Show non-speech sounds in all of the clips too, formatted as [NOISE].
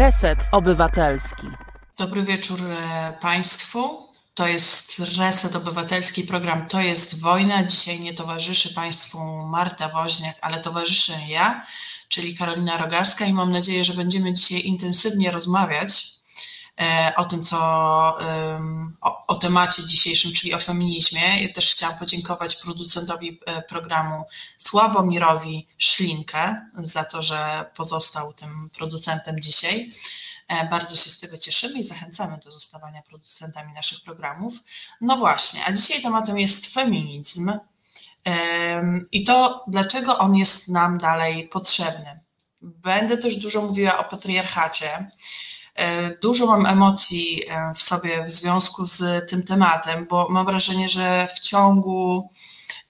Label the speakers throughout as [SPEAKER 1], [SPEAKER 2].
[SPEAKER 1] Reset Obywatelski.
[SPEAKER 2] Dobry wieczór e, Państwu. To jest Reset Obywatelski, program To jest wojna. Dzisiaj nie towarzyszy Państwu Marta Woźniak, ale towarzyszę ja, czyli Karolina Rogaska i mam nadzieję, że będziemy dzisiaj intensywnie rozmawiać o tym, co o, o, temacie dzisiejszym, czyli o feminizmie. Ja też chciałam podziękować producentowi e, programu Sławomirowi Szlinkę za to, że pozostał tym producentem dzisiaj. E, bardzo się z tego cieszymy i zachęcamy do zostawania producentami naszych programów. No właśnie, a dzisiaj tematem jest feminizm i to, dlaczego on jest nam dalej potrzebny. Będę też dużo mówiła o patriarchacie. E, dużo mam emocji e, w sobie w związku z tym tematem, bo mam wrażenie, że w ciągu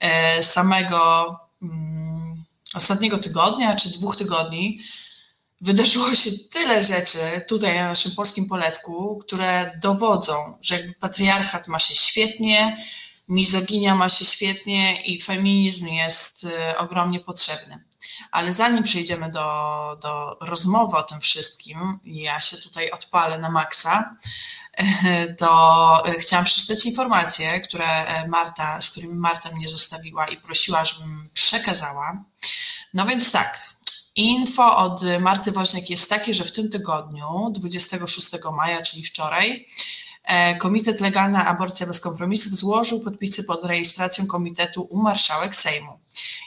[SPEAKER 2] e, samego mm, ostatniego tygodnia czy dwóch tygodni wydarzyło się tyle rzeczy tutaj na naszym polskim poletku, które dowodzą, że jakby patriarchat ma się świetnie, mizoginia ma się świetnie i feminizm jest ogromnie potrzebny. Ale zanim przejdziemy do, do rozmowy o tym wszystkim, ja się tutaj odpalę na maksa, [LAUGHS] to chciałam przeczytać informacje, które Marta, z którymi Marta mnie zostawiła i prosiła, żebym przekazała. No więc tak, Info od Marty Woźniak jest takie, że w tym tygodniu, 26 maja, czyli wczoraj, E, Komitet Legalna Aborcja bez kompromisów złożył podpisy pod rejestracją komitetu u marszałek Sejmu.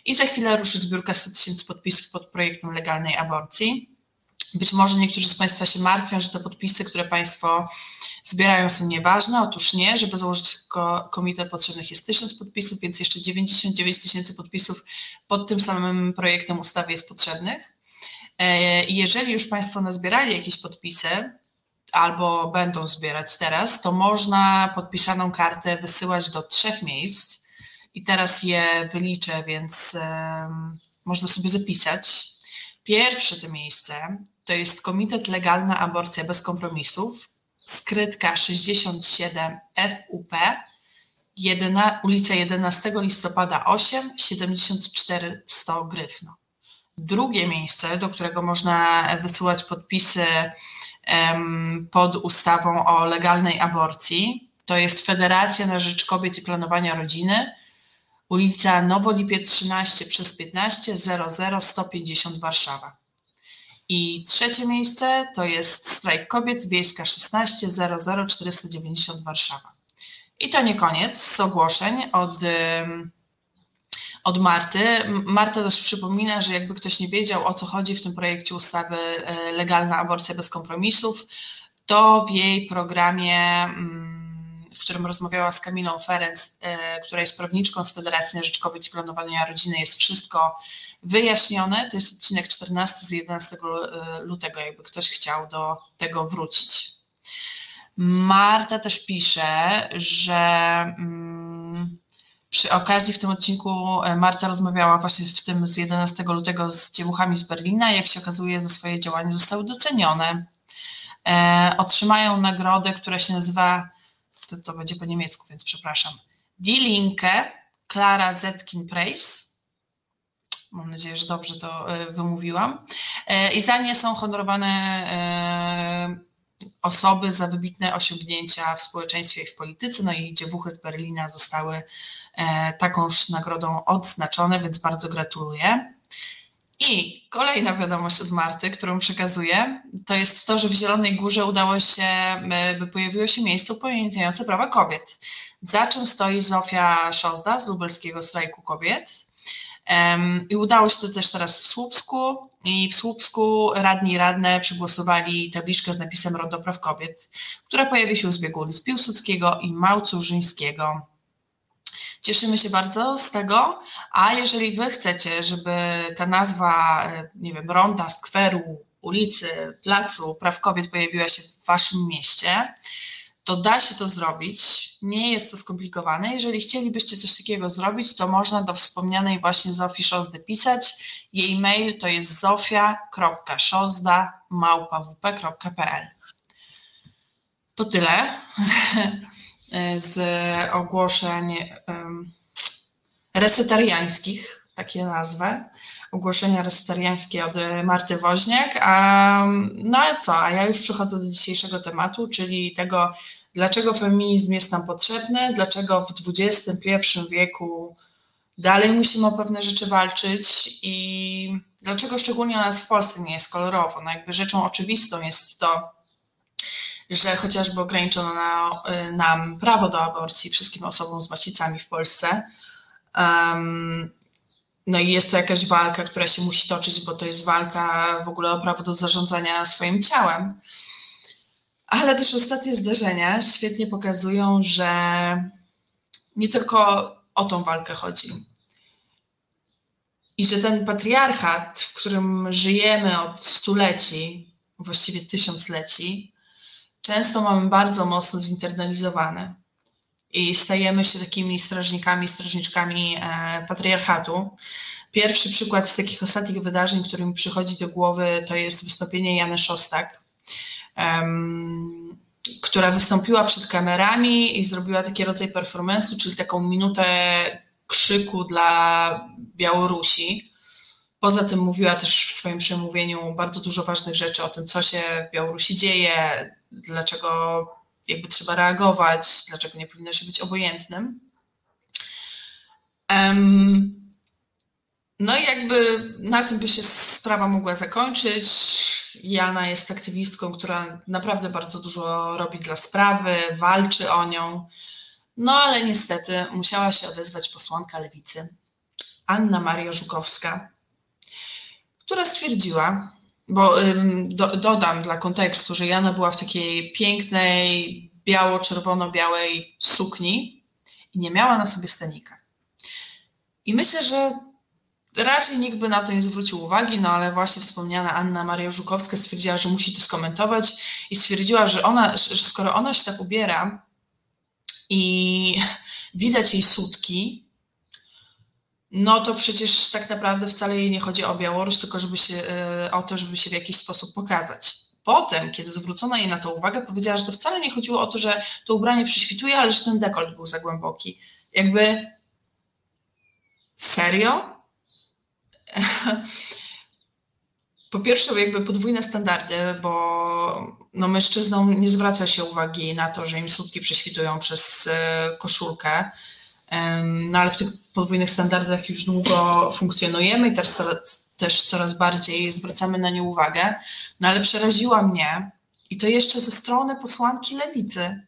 [SPEAKER 2] I za chwilę ruszy zbiórka 100 tysięcy podpisów pod projektem legalnej aborcji. Być może niektórzy z Państwa się martwią, że te podpisy, które Państwo zbierają są nieważne. Otóż nie, żeby założyć komitet potrzebnych jest 1000 podpisów, więc jeszcze 99 tysięcy podpisów pod tym samym projektem ustawy jest potrzebnych. E, jeżeli już Państwo nazbierali jakieś podpisy, albo będą zbierać teraz, to można podpisaną kartę wysyłać do trzech miejsc. I teraz je wyliczę, więc um, można sobie zapisać. Pierwsze to miejsce to jest Komitet Legalna Aborcja bez kompromisów, skrytka 67 FUP, ulica 11 listopada 8, 74 100 Gryfno. Drugie miejsce, do którego można wysyłać podpisy pod ustawą o legalnej aborcji. To jest Federacja na Rzecz Kobiet i Planowania Rodziny, ulica Nowolipiec 13 przez 15 00 150 Warszawa. I trzecie miejsce to jest Strajk Kobiet, Wiejska 16 00 490 Warszawa. I to nie koniec ogłoszeń od od Marty. Marta też przypomina, że jakby ktoś nie wiedział o co chodzi w tym projekcie ustawy e, Legalna aborcja bez kompromisów, to w jej programie, mm, w którym rozmawiała z Kamilą Ferenc, e, która jest prawniczką z Federacji na Rzecz Kobiet i Planowania Rodziny, jest wszystko wyjaśnione. To jest odcinek 14 z 11 e, lutego, jakby ktoś chciał do tego wrócić. Marta też pisze, że. Mm, przy okazji w tym odcinku e, Marta rozmawiała właśnie w tym z 11 lutego z dziewuchami z Berlina. Jak się okazuje, za swoje działania zostały docenione. E, otrzymają nagrodę, która się nazywa, to, to będzie po niemiecku, więc przepraszam, Die Linke Clara Zetkin Preis. Mam nadzieję, że dobrze to e, wymówiłam. E, I za nie są honorowane e, osoby za wybitne osiągnięcia w społeczeństwie i w polityce. No i dziewuchy z Berlina zostały takąż nagrodą odznaczone, więc bardzo gratuluję. I kolejna wiadomość od Marty, którą przekazuję, to jest to, że w Zielonej Górze udało się, e, by pojawiło się miejsce upamiętniające prawa kobiet. Za czym stoi Zofia Szozda z lubelskiego strajku kobiet. I udało się to też teraz w Słupsku i w Słupsku radni i radne przygłosowali tabliczkę z napisem Rondo Praw Kobiet, która pojawi się u zbiegu ulic Piłsudskiego i Małcurzyńskiego. Cieszymy się bardzo z tego, a jeżeli Wy chcecie, żeby ta nazwa, nie wiem, ronda, skweru, ulicy, placu praw kobiet pojawiła się w Waszym mieście, to da się to zrobić. Nie jest to skomplikowane. Jeżeli chcielibyście coś takiego zrobić, to można do wspomnianej właśnie Zofii Szozdy pisać. Jej mail to jest zofia.szozda.małpawp.pl To tyle [LAUGHS] z ogłoszeń resetariańskich. takie nazwę, ogłoszenia resetariańskie od Marty Woźniak. A, no a co, a ja już przechodzę do dzisiejszego tematu, czyli tego, dlaczego feminizm jest nam potrzebny, dlaczego w XXI wieku dalej musimy o pewne rzeczy walczyć i dlaczego szczególnie u nas w Polsce nie jest kolorowo. No jakby rzeczą oczywistą jest to, że chociażby ograniczono na, y, nam prawo do aborcji wszystkim osobom z macicami w Polsce. Um, no i jest to jakaś walka, która się musi toczyć, bo to jest walka w ogóle o prawo do zarządzania swoim ciałem. Ale też ostatnie zdarzenia świetnie pokazują, że nie tylko o tą walkę chodzi. I że ten patriarchat, w którym żyjemy od stuleci, właściwie tysiącleci, często mamy bardzo mocno zinternalizowany. I stajemy się takimi strażnikami, strażniczkami e, patriarchatu. Pierwszy przykład z takich ostatnich wydarzeń, który mi przychodzi do głowy, to jest wystąpienie Jany Szostak, um, która wystąpiła przed kamerami i zrobiła taki rodzaj performance'u, czyli taką minutę krzyku dla Białorusi. Poza tym mówiła też w swoim przemówieniu bardzo dużo ważnych rzeczy o tym, co się w Białorusi dzieje, dlaczego jakby trzeba reagować, dlaczego nie powinno się być obojętnym. No i jakby na tym by się sprawa mogła zakończyć. Jana jest aktywistką, która naprawdę bardzo dużo robi dla sprawy, walczy o nią. No ale niestety musiała się odezwać posłanka lewicy, Anna Maria Żukowska, która stwierdziła, bo do, dodam dla kontekstu, że Jana była w takiej pięknej, biało-czerwono-białej sukni i nie miała na sobie stanika. I myślę, że raczej nikt by na to nie zwrócił uwagi, no ale właśnie wspomniana Anna Maria Żukowska stwierdziła, że musi to skomentować i stwierdziła, że ona, że skoro ona się tak ubiera i widać jej sutki, no to przecież tak naprawdę wcale jej nie chodzi o Białoruś, tylko żeby się, e, o to, żeby się w jakiś sposób pokazać. Potem, kiedy zwrócono jej na to uwagę, powiedziała, że to wcale nie chodziło o to, że to ubranie prześwituje, ale że ten dekolt był za głęboki. Jakby serio? [LAUGHS] Po pierwsze, jakby podwójne standardy, bo no mężczyznom nie zwraca się uwagi na to, że im sutki prześwitują przez e, koszulkę. No ale w tych podwójnych standardach już długo funkcjonujemy i też coraz, też coraz bardziej zwracamy na nie uwagę. No ale przeraziła mnie i to jeszcze ze strony posłanki lewicy.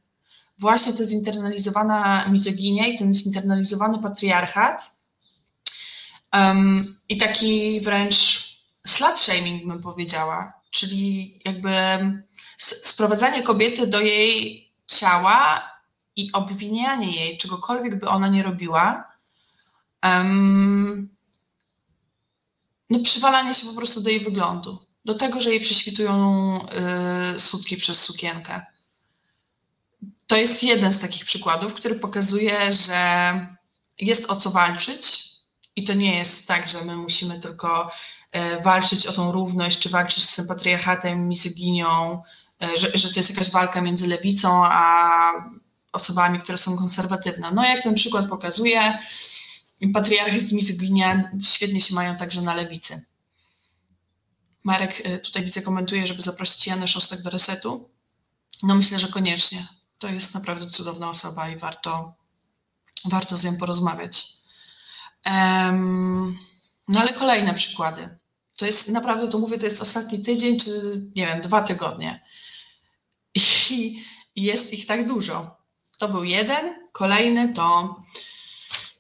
[SPEAKER 2] Właśnie to zinternalizowana mizoginia i ten zinternalizowany patriarchat um, i taki wręcz slut shaming bym powiedziała, czyli jakby sprowadzanie kobiety do jej ciała i obwinianie jej, czegokolwiek by ona nie robiła, um, no przywalanie się po prostu do jej wyglądu, do tego, że jej prześwitują y, sutki przez sukienkę. To jest jeden z takich przykładów, który pokazuje, że jest o co walczyć i to nie jest tak, że my musimy tylko y, walczyć o tą równość, czy walczyć z patriarchatem, misoginią, y, że, że to jest jakaś walka między lewicą a osobami, które są konserwatywne. No jak ten przykład pokazuje, patriarchat i mizoginia świetnie się mają także na lewicy. Marek y, tutaj widzę komentuje, żeby zaprosić Janę Szostek do resetu. No myślę, że koniecznie. To jest naprawdę cudowna osoba i warto, warto z nią porozmawiać. Um, no ale kolejne przykłady. To jest naprawdę, to mówię, to jest ostatni tydzień, czy nie wiem, dwa tygodnie. I jest ich tak dużo. To był jeden. Kolejny to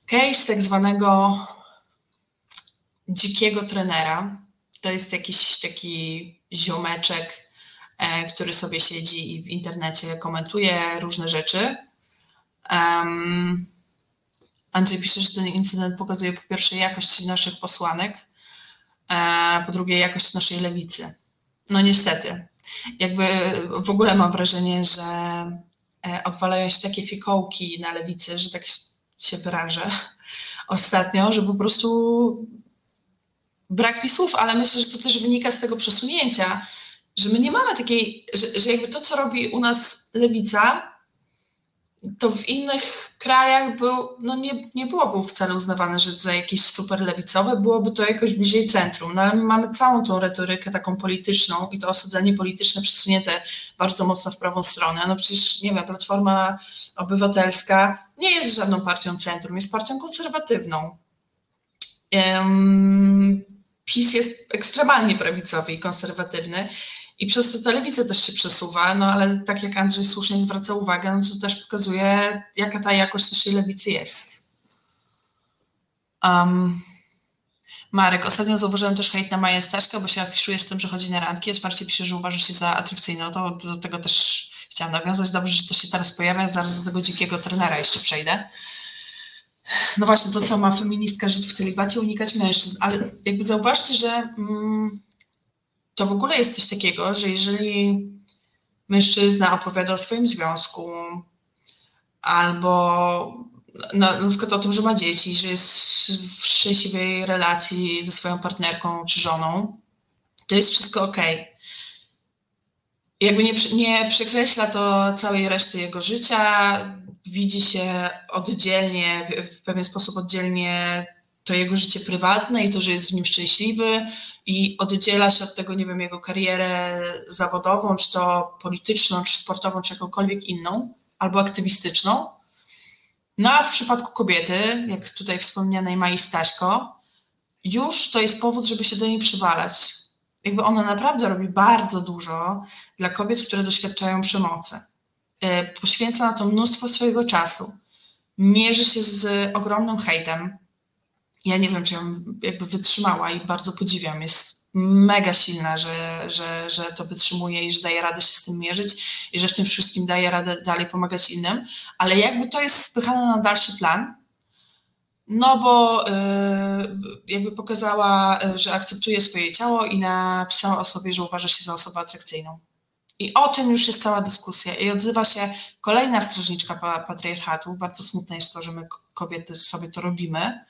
[SPEAKER 2] case tak zwanego dzikiego trenera. To jest jakiś taki ziomeczek, e, który sobie siedzi i w internecie komentuje różne rzeczy. Um, Andrzej pisze, że ten incydent pokazuje po pierwsze jakość naszych posłanek, a po drugie jakość naszej lewicy. No niestety. Jakby w ogóle mam wrażenie, że E, odwalają się takie fikołki na lewicy, że tak się wyrażę [LAUGHS] ostatnio, że po prostu brak mi słów, ale myślę, że to też wynika z tego przesunięcia, że my nie mamy takiej, że, że jakby to, co robi u nas lewica, to w innych krajach był, no nie, nie byłoby wcale uznawane, że za jakieś super lewicowe, byłoby to jakoś bliżej centrum. No ale my mamy całą tą retorykę taką polityczną i to osadzenie polityczne przesunięte bardzo mocno w prawą stronę. No przecież, nie wiem, Platforma Obywatelska nie jest żadną partią centrum, jest partią konserwatywną. PiS jest ekstremalnie prawicowy i konserwatywny i przez to ta lewica też się przesuwa, no ale tak jak Andrzej słusznie zwraca uwagę, no to też pokazuje, jaka ta jakość naszej lewicy jest. Um, Marek, ostatnio zauważyłem też hejt na Maję Staszkę, bo się afiszuje z tym, że chodzi na randki, otwarcie pisze, że uważa się za atrakcyjną, to do tego też chciałam nawiązać. Dobrze, że to się teraz pojawia, zaraz do tego dzikiego trenera jeszcze przejdę. No właśnie, to co ma feministka żyć w celibacie, unikać mężczyzn, ale jakby zauważcie, że mm, to w ogóle jest coś takiego, że jeżeli mężczyzna opowiada o swoim związku albo na, na przykład o tym, że ma dzieci, że jest w szczęśliwej relacji ze swoją partnerką czy żoną, to jest wszystko ok. Jakby nie, nie przekreśla to całej reszty jego życia, widzi się oddzielnie, w, w pewien sposób oddzielnie to jego życie prywatne i to, że jest w nim szczęśliwy i oddziela się od tego, nie wiem, jego karierę zawodową, czy to polityczną, czy sportową, czy jakąkolwiek inną, albo aktywistyczną. No a w przypadku kobiety, jak tutaj wspomnianej Mai Staśko, już to jest powód, żeby się do niej przywalać. Jakby ona naprawdę robi bardzo dużo dla kobiet, które doświadczają przemocy. E, poświęca na to mnóstwo swojego czasu. Mierzy się z ogromnym hejtem, ja nie wiem, czy ją jakby wytrzymała i bardzo podziwiam. Jest mega silna, że, że, że to wytrzymuje i że daje radę się z tym mierzyć i że w tym wszystkim daje radę dalej pomagać innym, ale jakby to jest spychane na dalszy plan, no bo yy, jakby pokazała, że akceptuje swoje ciało i napisała o sobie, że uważa się za osobę atrakcyjną. I o tym już jest cała dyskusja. I odzywa się kolejna strażniczka patriarchatu. Bardzo smutne jest to, że my kobiety sobie to robimy.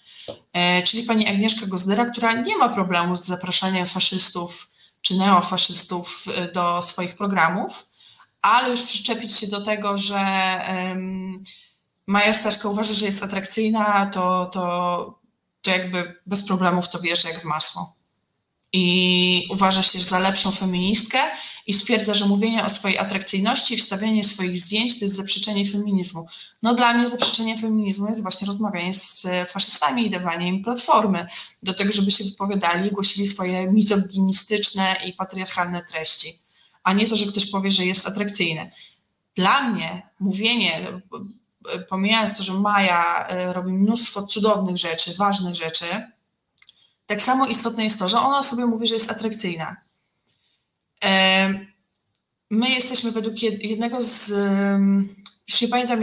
[SPEAKER 2] E, czyli pani Agnieszka Gozdyra, która nie ma problemu z zapraszaniem faszystów czy neofaszystów e, do swoich programów, ale już przyczepić się do tego, że Maja Staszka uważa, że jest atrakcyjna, to, to, to jakby bez problemów to wjeżdża jak w masło i uważa się za lepszą feministkę i stwierdza, że mówienie o swojej atrakcyjności i wstawianie swoich zdjęć to jest zaprzeczenie feminizmu. No dla mnie zaprzeczenie feminizmu jest właśnie rozmawianie z faszystami i dawanie im platformy do tego, żeby się wypowiadali i głosili swoje mizoginistyczne i patriarchalne treści, a nie to, że ktoś powie, że jest atrakcyjny. Dla mnie mówienie, pomijając to, że Maja e, robi mnóstwo cudownych rzeczy, ważnych rzeczy, tak samo istotne jest to, że ona sobie mówi, że jest atrakcyjna. My jesteśmy według jednego z, już nie pamiętam,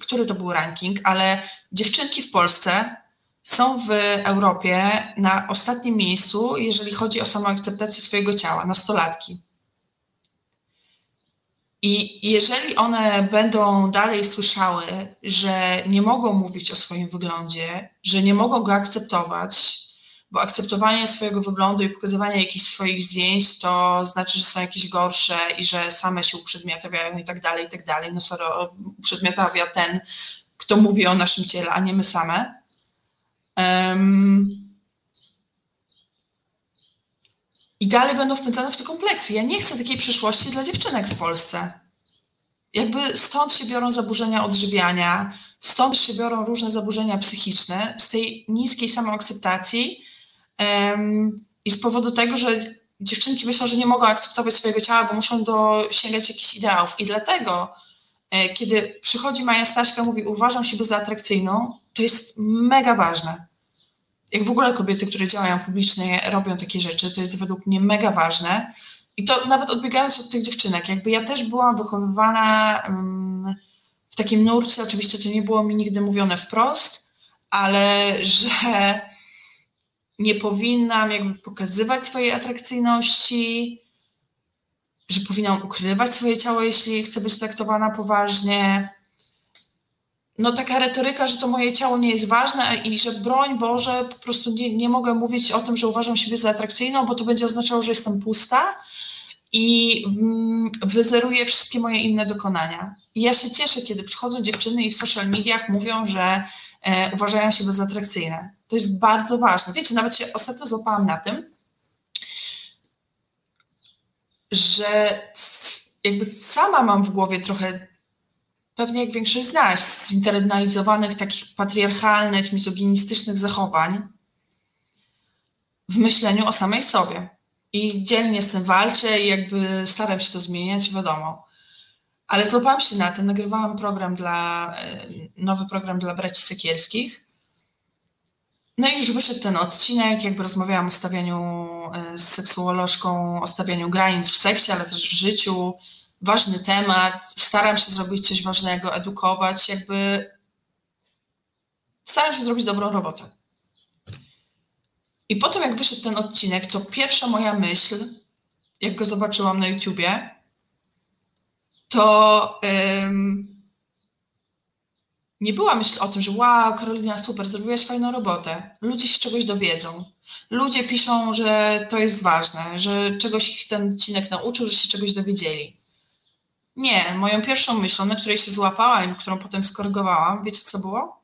[SPEAKER 2] który to był ranking, ale dziewczynki w Polsce są w Europie na ostatnim miejscu, jeżeli chodzi o samoakceptację swojego ciała, nastolatki. I jeżeli one będą dalej słyszały, że nie mogą mówić o swoim wyglądzie, że nie mogą go akceptować, bo akceptowanie swojego wyglądu i pokazywanie jakichś swoich zdjęć to znaczy, że są jakieś gorsze i że same się uprzedmiotawiają i tak dalej, i tak dalej. No sorry, uprzedmiotawia ten, kto mówi o naszym ciele, a nie my same. Um, I dalej będą wpędzane w te kompleksy. Ja nie chcę takiej przyszłości dla dziewczynek w Polsce. Jakby stąd się biorą zaburzenia odżywiania, stąd się biorą różne zaburzenia psychiczne, z tej niskiej samoakceptacji, i z powodu tego, że dziewczynki myślą, że nie mogą akceptować swojego ciała, bo muszą dosięgać jakichś ideałów. I dlatego, e, kiedy przychodzi Maja Staśka, mówi, uważam siebie za atrakcyjną, to jest mega ważne. Jak w ogóle kobiety, które działają publicznie, robią takie rzeczy, to jest według mnie mega ważne. I to nawet odbiegając od tych dziewczynek, jakby ja też byłam wychowywana w takim nurcie, oczywiście to nie było mi nigdy mówione wprost, ale że nie powinnam jakby pokazywać swojej atrakcyjności, że powinnam ukrywać swoje ciało, jeśli chcę być traktowana poważnie. No taka retoryka, że to moje ciało nie jest ważne i że broń Boże, po prostu nie, nie mogę mówić o tym, że uważam siebie za atrakcyjną, bo to będzie oznaczało, że jestem pusta i mm, wyzeruję wszystkie moje inne dokonania. I ja się cieszę, kiedy przychodzą dziewczyny i w social mediach mówią, że e, uważają się bezatrakcyjne. To jest bardzo ważne. Wiecie, nawet się ostatnio złapałam na tym, że jakby sama mam w głowie trochę, pewnie jak większość z nas, zinternalizowanych takich patriarchalnych, mizoginistycznych zachowań w myśleniu o samej sobie. I dzielnie z tym walczę i jakby staram się to zmieniać, wiadomo. Ale złapałam się na tym, nagrywałam program dla, e, nowy program dla braci Sekielskich. No i już wyszedł ten odcinek, jakby rozmawiałam o stawianiu e, z seksuolożką, o stawianiu granic w seksie, ale też w życiu. Ważny temat. Staram się zrobić coś ważnego, edukować, jakby staram się zrobić dobrą robotę. I potem jak wyszedł ten odcinek, to pierwsza moja myśl, jak go zobaczyłam na YouTubie, to nie była myśl o tym, że wow, Karolina, super, zrobiłaś fajną robotę. Ludzie się czegoś dowiedzą. Ludzie piszą, że to jest ważne, że czegoś ich ten odcinek nauczył, że się czegoś dowiedzieli. Nie, moją pierwszą myślą, na której się złapałam, którą potem skorygowałam, wiecie co było?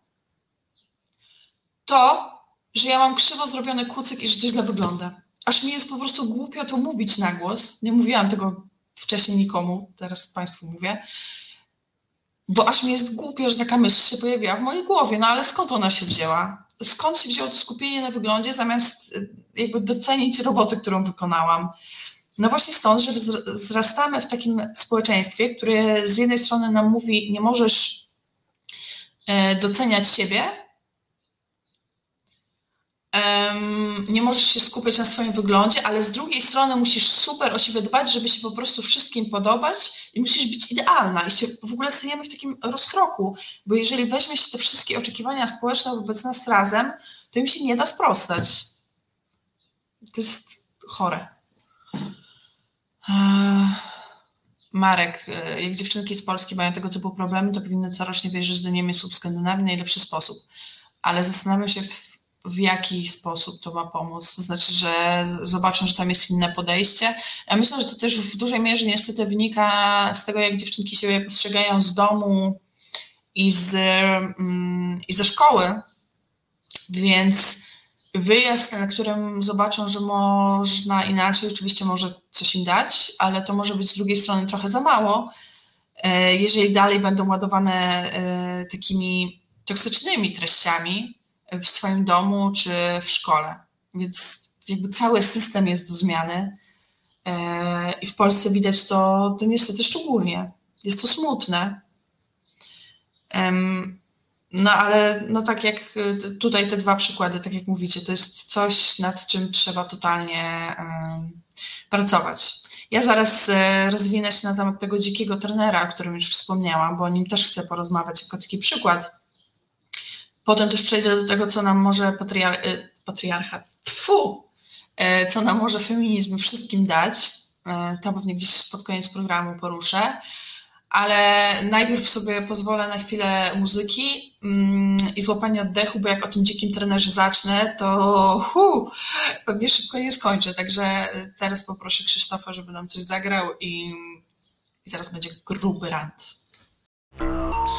[SPEAKER 2] To, że ja mam krzywo zrobiony kucyk i że to źle wygląda. Aż mi jest po prostu głupio to mówić na głos. Nie mówiłam tego wcześniej nikomu, teraz Państwu mówię. Bo aż mi jest głupio, że taka myśl się pojawiła w mojej głowie. No ale skąd ona się wzięła? Skąd się wzięło to skupienie na wyglądzie, zamiast y, jakby docenić roboty, którą wykonałam? No właśnie stąd, że wzrastamy w takim społeczeństwie, które z jednej strony nam mówi, nie możesz e, doceniać siebie, nie możesz się skupiać na swoim wyglądzie, ale z drugiej strony musisz super o siebie dbać, żeby się po prostu wszystkim podobać i musisz być idealna. I się w ogóle stajemy w takim rozkroku, bo jeżeli weźmie się te wszystkie oczekiwania społeczne wobec nas razem, to im się nie da sprostać. To jest chore. Marek, e, jak dziewczynki z Polski mają tego typu problemy, to powinny corocznie wyjeżdżać do Niemiec lub Skandynawii w najlepszy sposób. Ale zastanawiam się, w jaki sposób to ma pomóc. To znaczy, że zobaczą, że tam jest inne podejście. Ja myślę, że to też w dużej mierze niestety wynika z tego, jak dziewczynki siebie postrzegają z domu i, z, mm, i ze szkoły. Więc wyjazd, na którym zobaczą, że można inaczej, oczywiście może coś im dać, ale to może być z drugiej strony trochę za mało, e, jeżeli dalej będą ładowane e, takimi toksycznymi treściami, w swoim domu czy w szkole. Więc jakby cały system jest do zmiany e, i w Polsce widać to, to niestety szczególnie. Jest to smutne. No ale no tak jak tutaj te dwa przykłady, tak jak mówicie, to jest coś, nad czym trzeba totalnie pracować. Ja zaraz e, rozwinę się na temat tego dzikiego trenera, o którym już wspomniałam, bo o nim też chcę porozmawiać jako taki przykład. Potem też przejdę do tego, co nam może patriar y, patriarchat, tfu, y, co nam może feminizm wszystkim dać. Y, to pewnie gdzieś pod koniec programu poruszę. Ale najpierw sobie pozwolę na chwilę muzyki mm, i złapania oddechu, bo jak o tym dzikim trenerze zacznę, to hu, pewnie szybko nie skończę. Także teraz poproszę Krzysztofa, żeby nam coś zagrał i, i zaraz będzie gruby rant.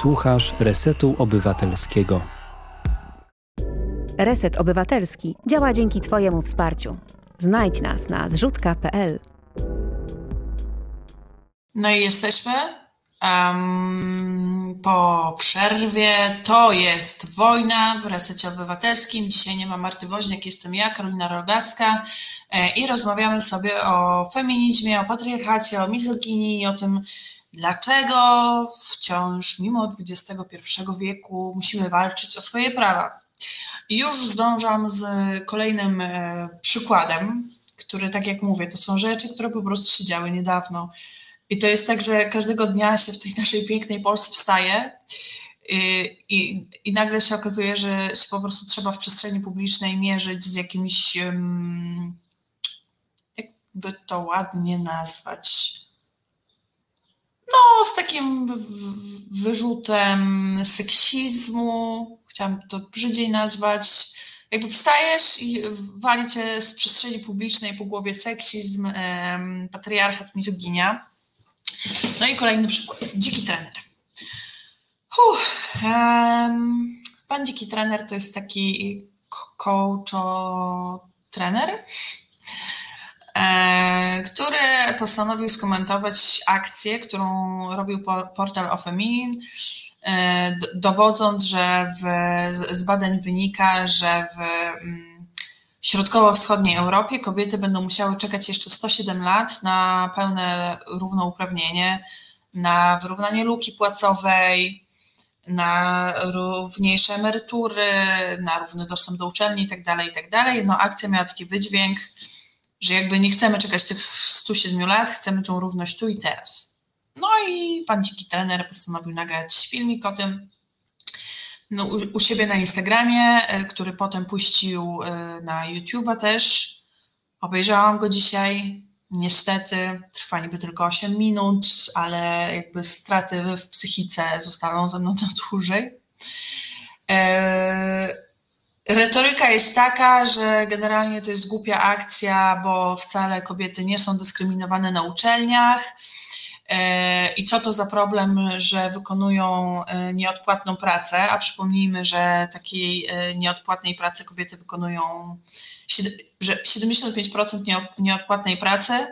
[SPEAKER 3] Słuchasz Resetu Obywatelskiego.
[SPEAKER 4] Reset Obywatelski działa dzięki Twojemu wsparciu. Znajdź nas na zrzutka.pl.
[SPEAKER 2] No i jesteśmy um, po przerwie. To jest wojna w resecie obywatelskim. Dzisiaj nie ma Marty Woźniak, jestem ja, Karolina Rogaska e, i rozmawiamy sobie o feminizmie, o patriarchacie, o mizoginii, o tym, dlaczego wciąż mimo XXI wieku musimy walczyć o swoje prawa. Już zdążam z kolejnym e, przykładem, który, tak jak mówię, to są rzeczy, które po prostu się działy niedawno. I to jest tak, że każdego dnia się w tej naszej pięknej Polsce wstaje i, i, i nagle się okazuje, że się po prostu trzeba w przestrzeni publicznej mierzyć z jakimś, jakby to ładnie nazwać, no, z takim wyrzutem seksizmu, chciałam to brzydziej nazwać, jakby wstajesz i wali cię z przestrzeni publicznej po głowie seksizm, patriarchat, mizoginia. No i kolejny przykład. Dziki trener. um, pan dziki trener to jest taki coacho-trener, e, który postanowił skomentować akcję, którą robił portal of Femin, e, dowodząc, że w, z badań wynika, że w mm, środkowo-wschodniej Europie kobiety będą musiały czekać jeszcze 107 lat na pełne równouprawnienie, na wyrównanie luki płacowej, na równiejsze emerytury, na równy dostęp do uczelni itd., tak itd. Tak no akcja miała taki wydźwięk, że jakby nie chcemy czekać tych 107 lat, chcemy tą równość tu i teraz. No i pan dziki trener postanowił nagrać filmik o tym no, u, u siebie na Instagramie, e, który potem puścił e, na YouTube'a też. Obejrzałam go dzisiaj. Niestety trwa niby tylko 8 minut, ale jakby straty w psychice zostaną ze mną [LAUGHS] na dłużej. E, retoryka jest taka, że generalnie to jest głupia akcja, bo wcale kobiety nie są dyskryminowane na uczelniach. E, I co to za problem, że wykonują e, nieodpłatną pracę, a przypomnijmy, że takiej nieodpłatnej pracy kobiety wykonują że 75% nieodpłatnej pracy,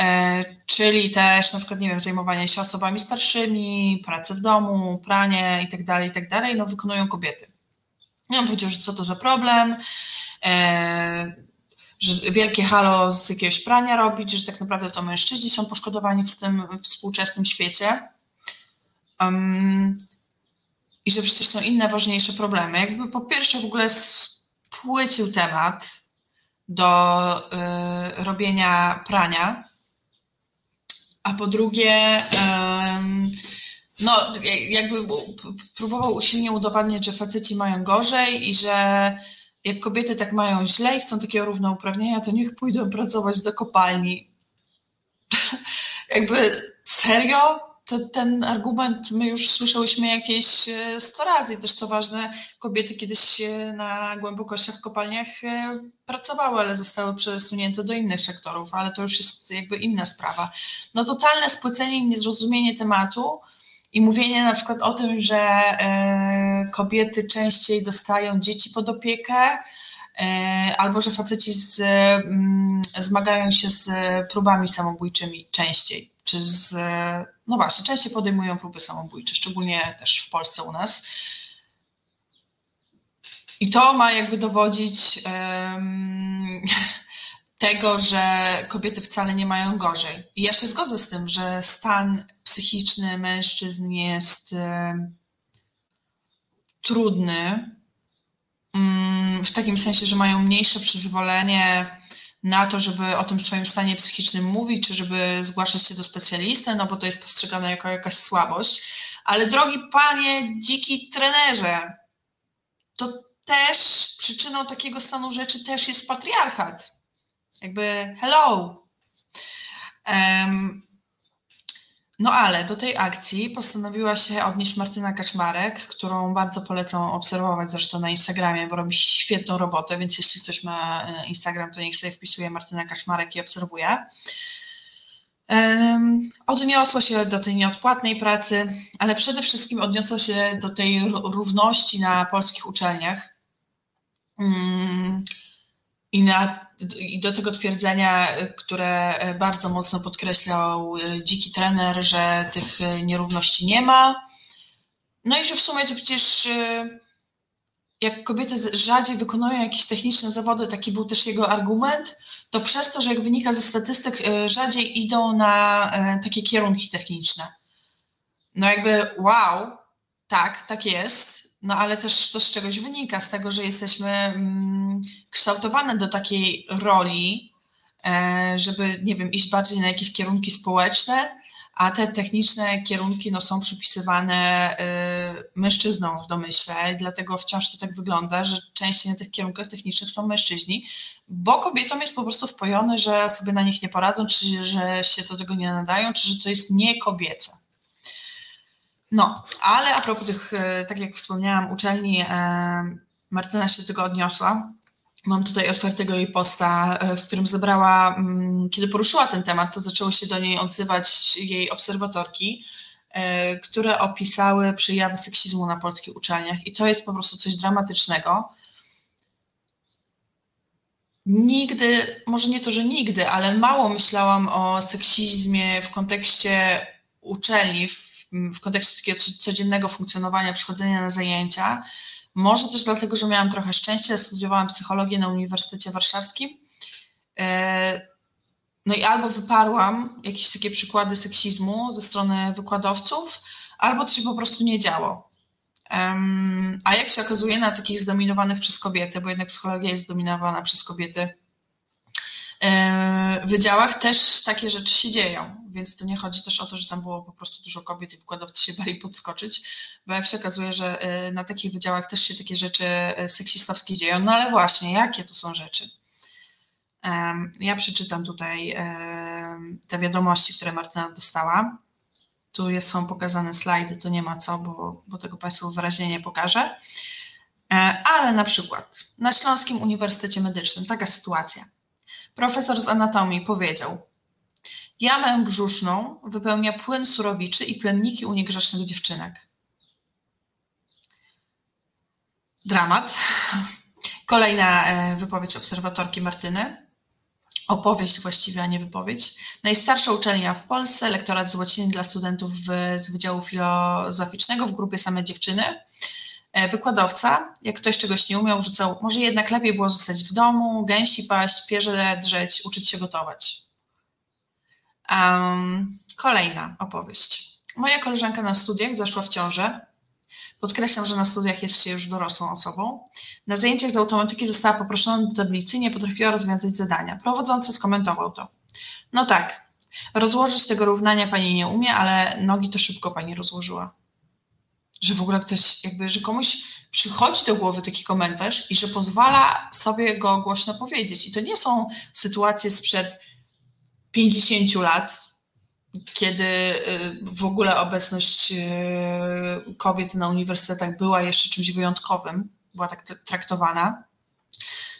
[SPEAKER 2] e, czyli też na przykład, nie wiem, zajmowanie się osobami starszymi, pracę w domu, pranie itd., tak itd., tak no wykonują kobiety. Ja powiedział, że co to za problem, e, że wielkie halo z jakiegoś prania robić, że tak naprawdę to mężczyźni są poszkodowani w tym współczesnym świecie. Um, I że przecież są inne ważniejsze problemy. Jakby po pierwsze w ogóle spłycił temat, do y, robienia prania, a po drugie, no, jakby próbował usilnie udowadniać, że faceci mają gorzej i że jak kobiety tak mają źle i chcą takiego równouprawnienia, to niech pójdą pracować do kopalni. [LAUGHS] jakby serio? ten argument my już słyszałyśmy jakieś 100 e, razy. Też co ważne, kobiety kiedyś na głębokościach w kopalniach e, pracowały, ale zostały przesunięte do innych sektorów, ale to już jest jakby inna sprawa. No totalne spłycenie i niezrozumienie tematu i mówienie na przykład o tym, że e, kobiety częściej dostają dzieci pod opiekę, albo że faceci z, mm, zmagają się z próbami samobójczymi częściej, czy z no właśnie, częściej podejmują próby samobójcze, szczególnie też w Polsce u nas. I to ma jakby dowodzić um, tego, że kobiety wcale nie mają gorzej. I ja się zgodzę z tym, że stan psychiczny mężczyzn jest um, trudny, um, w takim sensie, że mają mniejsze przyzwolenie na to, żeby o tym swoim stanie psychicznym mówić, czy żeby zgłaszać się do specjalisty, no bo to jest postrzegane jako jakaś słabość. Ale drogi panie, dziki trenerze, to też przyczyną takiego stanu rzeczy też jest patriarchat. Jakby hello. Um, no ale do tej akcji postanowiła się odnieść Martyna Kaczmarek, którą bardzo polecam obserwować zresztą na Instagramie, bo robi świetną robotę, więc jeśli ktoś ma e, Instagram, to niech sobie wpisuje Martyna Kaczmarek i obserwuje. Um, odniosło się do tej nieodpłatnej pracy, ale przede wszystkim odniosło się do tej równości na polskich uczelniach. Um, i, na, I do tego twierdzenia, które bardzo mocno podkreślał e, dziki trener, że tych e, nierówności nie ma. No i że w sumie to przecież e, jak kobiety rzadziej wykonują jakieś techniczne zawody, taki był też jego argument, to przez to, że jak wynika ze statystyk, rzadziej idą na takie kierunki techniczne. No jakby wow, tak, tak jest, no ale też to z czegoś wynika, z tego, że jesteśmy mm, kształtowane do takiej roli, e, żeby, nie wiem, iść bardziej na jakieś kierunki społeczne, a te techniczne kierunki no, są przypisywane e, mężczyznom w domyśle, dlatego wciąż to tak wygląda, że częściej na tych kierunkach technicznych są mężczyźni, bo kobietom jest po prostu wpojone, że sobie na nich nie poradzą, czy że się do tego nie nadają, czy że to jest nie kobiece. No, ale a propos tych, e, tak jak wspomniałam, uczelni, e, Martyna się do tego odniosła. Mam tutaj otwartego jej posta, e, w którym zebrała, mm, kiedy poruszyła ten temat, to zaczęło się do niej odzywać jej obserwatorki, które opisały przejawy seksizmu na polskich uczelniach. I to jest po prostu coś dramatycznego. Nigdy, może nie to, że nigdy, ale mało myślałam o seksizmie w kontekście uczelni, w, w kontekście takiego codziennego funkcjonowania, przychodzenia na zajęcia może też dlatego, że miałam trochę szczęścia, studiowałam psychologię na Uniwersytecie Warszawskim. E, no i albo wyparłam jakieś takie przykłady seksizmu ze strony wykładowców, albo to się po prostu nie działo. A jak się okazuje, na takich zdominowanych przez kobiety, bo jednak psychologia jest zdominowana przez kobiety, E, wydziałach też takie rzeczy się dzieją, więc to nie chodzi też o to, że tam było po prostu dużo kobiet i wykładowcy się bali podskoczyć, bo jak się okazuje, że e, na takich wydziałach też się takie rzeczy e, seksistowskie dzieją. No ale właśnie, jakie to są rzeczy? Ja przeczytam tutaj te wiadomości, które Martyna dostała. Tu są pokazane slajdy, to nie ma co, bo, bo tego Państwu wyraźnie nie pokażę. Ale na przykład na Śląskim Uniwersytecie Medycznym taka sytuacja Profesor z anatomii powiedział: Jamę brzuszną wypełnia płyn surowiczy i plemniki u niegrzecznych dziewczynek. Dramat. Kolejna e, wypowiedź obserwatorki Martyny. Opowieść właściwie, a nie wypowiedź. Najstarsza uczelnia w Polsce, lektorat z łaciny dla studentów z Wydziału Filozoficznego w grupie same dziewczyny. E, wykładowca, jak ktoś czegoś nie umiał, rzucał, może jednak lepiej było zostać w domu, gęsi paść, pierze drzeć, uczyć się gotować. Um, kolejna opowieść. Moja koleżanka na studiach zaszła w ciążę. Podkreślam, że na studiach jest się już dorosłą osobą. Na zajęciach z automatyki została poproszona do tablicy i nie potrafiła rozwiązać zadania. Prowadzący skomentował to. No tak, rozłożyć tego równania pani nie umie, ale nogi to szybko pani rozłożyła że w ogóle ktoś, jakby, że komuś przychodzi do głowy taki komentarz i że pozwala sobie go głośno powiedzieć. I to nie są sytuacje sprzed 50 lat, kiedy y, w ogóle obecność y, kobiet na uniwersytetach była jeszcze czymś wyjątkowym, była tak traktowana.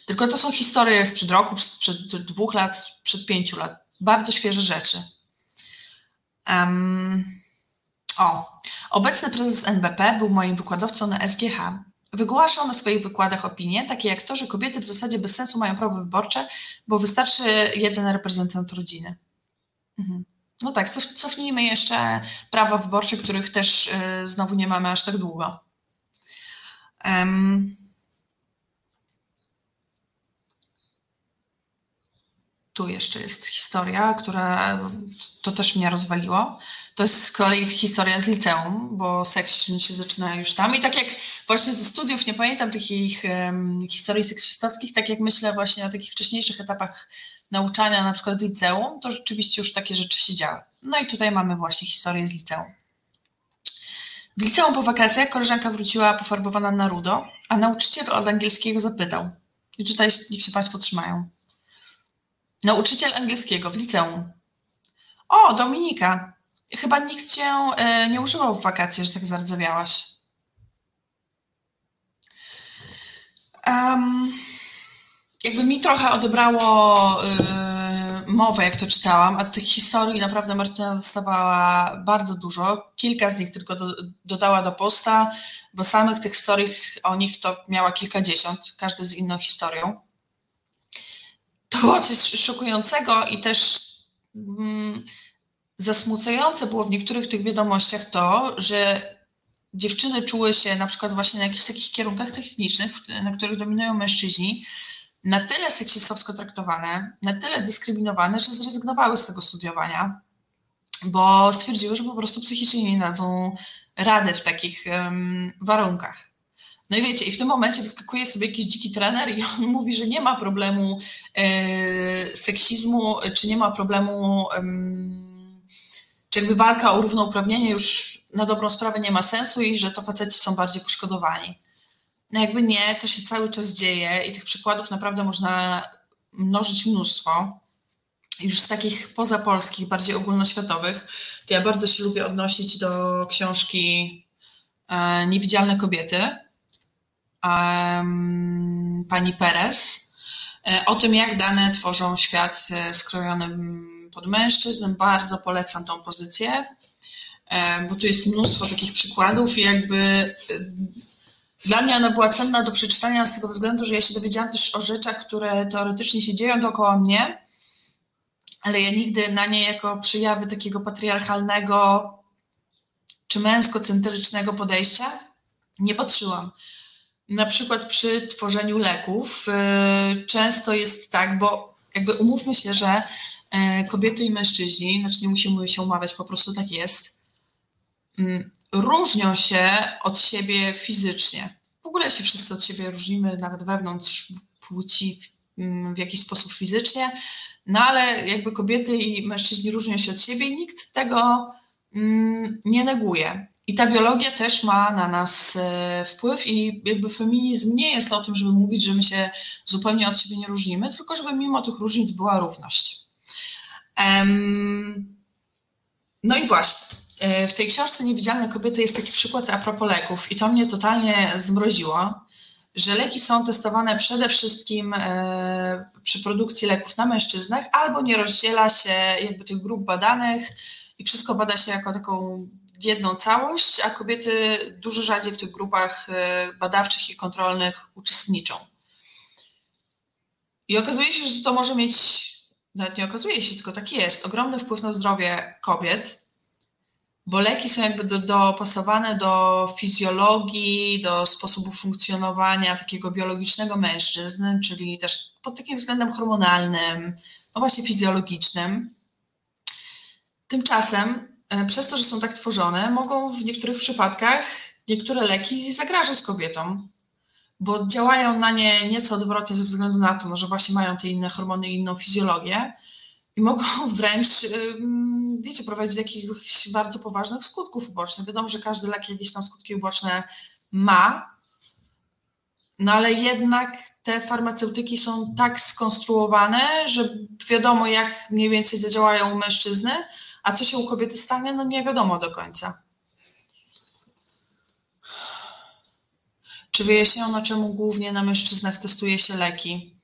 [SPEAKER 2] Tylko to są historie sprzed roku, sprzed dwóch lat, sprzed pięciu lat. Bardzo świeże rzeczy. Um, o, obecny prezes NBP był moim wykładowcą na SGH. Wygłaszał na swoich wykładach opinie, takie jak to, że kobiety w zasadzie bez sensu mają prawo wyborcze, bo wystarczy jeden reprezentant rodziny. Mhm. No tak, cof, cofnijmy jeszcze prawa wyborcze, których też y, znowu nie mamy aż tak długo. Um, tu jeszcze jest historia, która to też mnie rozwaliło. To jest z kolei historia z liceum, bo seksizm się zaczyna już tam. I tak jak właśnie ze studiów nie pamiętam takich um, historii seksistowskich, tak jak myślę właśnie o takich wcześniejszych etapach nauczania, na przykład w liceum, to rzeczywiście już takie rzeczy się działy. No i tutaj mamy właśnie historię z liceum. W liceum po wakacjach koleżanka wróciła pofarbowana na rudo, a nauczyciel od angielskiego zapytał. I tutaj niech się Państwo trzymają Nauczyciel angielskiego w liceum. O, Dominika, chyba nikt cię e, nie używał w wakacje, że tak zardzewiałaś. Um, jakby mi trochę odebrało y, mowę, jak to czytałam, a tych historii naprawdę Martyna dostawała bardzo dużo. Kilka z nich tylko do, dodała do posta, bo samych tych historii o nich to miała kilkadziesiąt, każdy z inną historią to było coś szokującego i też mm, zasmucające było w niektórych tych wiadomościach to, że dziewczyny czuły się na przykład właśnie na jakichś takich kierunkach technicznych, na których dominują mężczyźni, na tyle seksistowsko traktowane, na tyle dyskryminowane, że zrezygnowały z tego studiowania, bo stwierdziły, że po prostu psychicznie nie dadzą rady w takich um, warunkach. No i wiecie, i w tym momencie wyskakuje sobie jakiś dziki trener i on [LAUGHS] mówi, że nie ma problemu e, seksizmu, czy nie ma problemu, czy jakby walka o równouprawnienie już na dobrą sprawę nie ma sensu i że to faceci są bardziej poszkodowani. No jakby nie, to się cały czas dzieje i tych przykładów naprawdę można mnożyć mnóstwo. Już z takich pozapolskich, bardziej ogólnoświatowych, to ja bardzo się lubię odnosić do książki e, Niewidzialne kobiety pani Perez o tym, jak dane tworzą świat skrojony pod mężczyzn. Bardzo polecam tą pozycję, bo tu jest mnóstwo takich przykładów i jakby dla mnie ona była cenna do przeczytania z tego względu, że ja się dowiedziałam też o rzeczach, które teoretycznie się dzieją dookoła mnie, ale ja nigdy na nie jako przyjawy takiego patriarchalnego czy męskocentrycznego podejścia nie patrzyłam. Na przykład przy tworzeniu leków y, często jest tak, bo jakby umówmy się, że y, kobiety i mężczyźni, znaczy nie musimy się umawiać, po prostu tak jest, mm, różnią się od siebie fizycznie. W ogóle się wszyscy od siebie różnimy, nawet wewnątrz płci w jakiś sposób fizycznie, no ale jakby kobiety i mężczyźni różnią się od siebie nikt tego mm, nie neguje. I ta biologia też ma na nas e, wpływ i jakby feminizm nie jest o tym, żeby mówić, że my się zupełnie od siebie nie różnimy, tylko żeby mimo tych różnic była równość. No i właśnie, e, w tej książce Niewidzialne kobiety jest taki przykład a propos leków i to mnie totalnie zmroziło, że leki są testowane przede wszystkim e, przy produkcji leków na mężczyznach albo nie rozdziela się jakby tych grup badanych i wszystko bada się jako taką jedną całość, a kobiety dużo rzadziej w tych grupach e, badawczych i kontrolnych uczestniczą. I okazuje się, że to może mieć, nawet nie okazuje się, tylko tak jest, ogromny wpływ na zdrowie kobiet, bo leki są jakby do, dopasowane do fizjologii, do sposobu funkcjonowania takiego biologicznego mężczyzn, czyli też pod takim względem hormonalnym, no właśnie fizjologicznym. Tymczasem przez to, że są tak tworzone, mogą w niektórych przypadkach niektóre leki zagrażać kobietom, bo działają na nie nieco odwrotnie ze względu na to, no, że właśnie mają te inne hormony i inną fizjologię i mogą [LAUGHS] wręcz, wiecie, prowadzić do jakichś bardzo poważnych skutków ubocznych. Wiadomo, że każdy lek jakieś tam skutki uboczne ma, no ale jednak te farmaceutyki są tak skonstruowane, że wiadomo, jak mniej więcej zadziałają u mężczyzny, a co się u kobiety stanie, no nie wiadomo do końca. Czy wyjaśniono, czemu głównie na mężczyznach testuje się leki?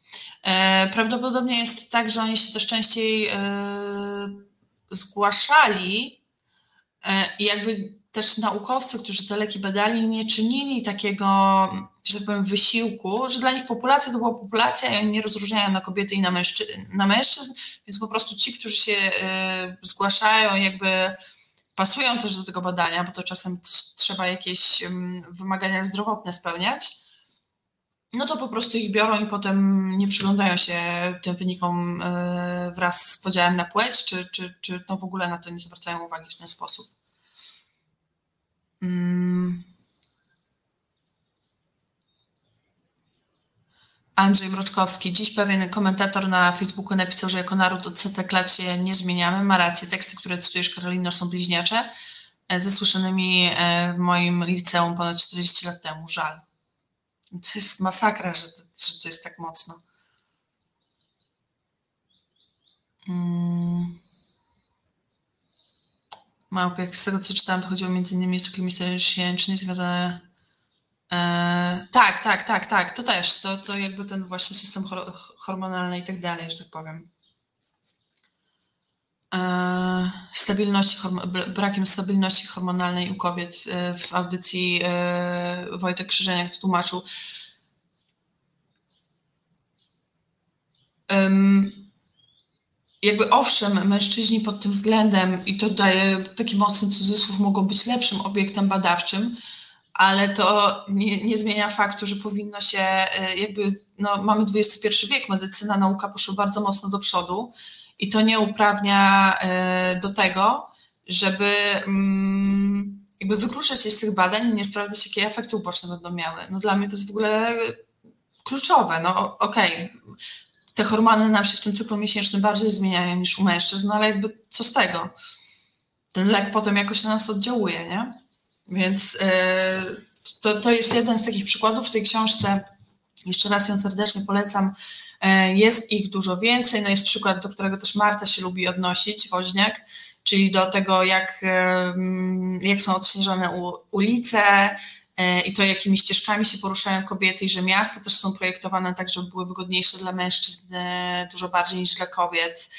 [SPEAKER 2] E, prawdopodobnie jest tak, że oni się też częściej e, zgłaszali e, i jakby też naukowcy, którzy te leki badali, nie czynili takiego, że tak powiem, wysiłku, że dla nich populacja to była populacja i oni nie rozróżniają na kobiety i na, mężczy na mężczyzn, więc po prostu ci, którzy się y, zgłaszają, jakby pasują też do tego badania, bo to czasem trzeba jakieś y, wymagania zdrowotne spełniać, no to po prostu ich biorą i potem nie przyglądają się tym wynikom y, wraz z podziałem na płeć, czy, czy, czy no w ogóle na to nie zwracają uwagi w ten sposób. Mm. Andrzej Mroczkowski. Dziś pewien komentator na Facebooku napisał, że jako naród od setek lat się nie zmieniamy. Ma rację. Teksty, które cytujesz, Karolino, są bliźniacze e, ze słyszanymi e, w moim liceum ponad 40 lat temu. Żal. To jest masakra, że to, że to jest tak mocno. Hmm. Małpy, jak z tego co czytałam, to chodziło między innymi o cykl miesięczny związane. E, tak, tak, tak, tak, to też. To, to jakby ten właśnie system hormonalny i tak dalej, że tak powiem. E, stabilności, brakiem stabilności hormonalnej u kobiet e, w audycji e, Wojtek Krzyżeniak to tłumaczył. Um, jakby owszem, mężczyźni pod tym względem, i to daje taki mocny cudzysłów, mogą być lepszym obiektem badawczym, ale to nie, nie, zmienia faktu, że powinno się e, jakby, no mamy XXI wiek, medycyna, nauka poszły bardzo mocno do przodu i to nie uprawnia e, do tego, żeby mm, jakby wykluczać się z tych badań nie sprawdzać, jakie efekty uboczne będą miały. No dla mnie to jest w ogóle kluczowe. No okej, okay te hormony nam się w tym cyklu miesięcznym bardziej zmieniają niż u mężczyzn, no ale jakby co z tego? Ten lek potem jakoś na nas oddziałuje, nie? Więc yy, to, to jest jeden z takich przykładów w tej książce. Jeszcze raz ją serdecznie polecam. Yy, jest ich dużo więcej. No jest przykład, do którego też Marta się lubi odnosić, Woźniak, czyli do tego, jak, jak są odśnieżone ulice, e, i to, jakimi ścieżkami się poruszają kobiety i że miasta też są projektowane tak, żeby były wygodniejsze dla mężczyzn dużo bardziej niż dla kobiet.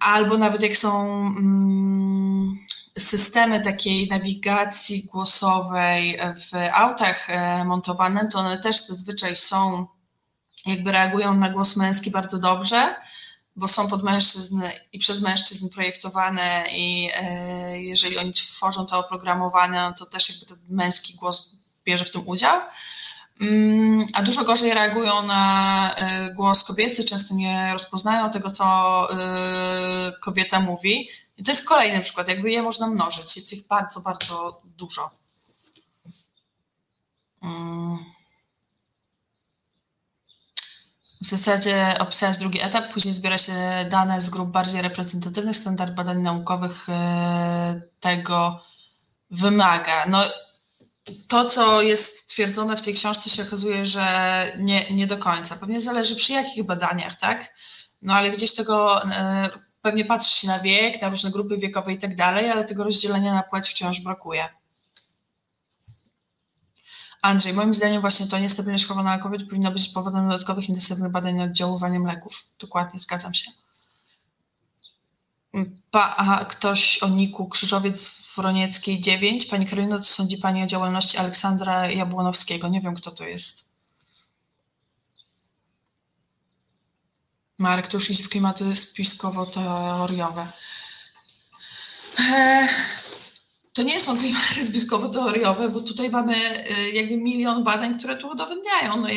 [SPEAKER 2] Albo nawet jak są mm, systemy takiej nawigacji głosowej w autach montowane, to one też zazwyczaj są, jakby reagują na głos męski bardzo dobrze bo są pod mężczyzn i przez mężczyzn projektowane i e, jeżeli oni tworzą to oprogramowane, no to też jakby ten męski głos bierze w tym udział. Mm, a dużo gorzej reagują na e, głos kobiecy, często nie rozpoznają tego, co e, kobieta mówi. I to jest kolejny przykład, jakby je można mnożyć, jest ich bardzo, bardzo dużo. Mm. W zasadzie opisałeś drugi etap, później zbiera się dane z grup bardziej reprezentatywnych, standard badań naukowych e, tego wymaga. No, to, co jest twierdzone w tej książce, się okazuje, że nie, nie do końca. Pewnie zależy przy jakich badaniach, tak? No ale gdzieś tego e, pewnie patrzy się na wiek, na różne grupy wiekowe i tak dalej, ale tego rozdzielenia na płeć wciąż brakuje. Andrzej, moim zdaniem właśnie to niestabilność hormonalna kobiet powinna być powodem dodatkowych intensywnych badań nad oddziaływaniem leków. Dokładnie, zgadzam się. Pa, a ktoś o Niku Krzyżowiec Wronieckiej 9. Pani Karolino, co sądzi Pani o działalności Aleksandra Jabłonowskiego? Nie wiem, kto to jest. Marek, to już idzie w klimaty spiskowo-teoriowe. Eee, to nie są klimaty zbiskowo-teoriowe, bo tutaj mamy y, jakby milion badań, które to udowadniają. No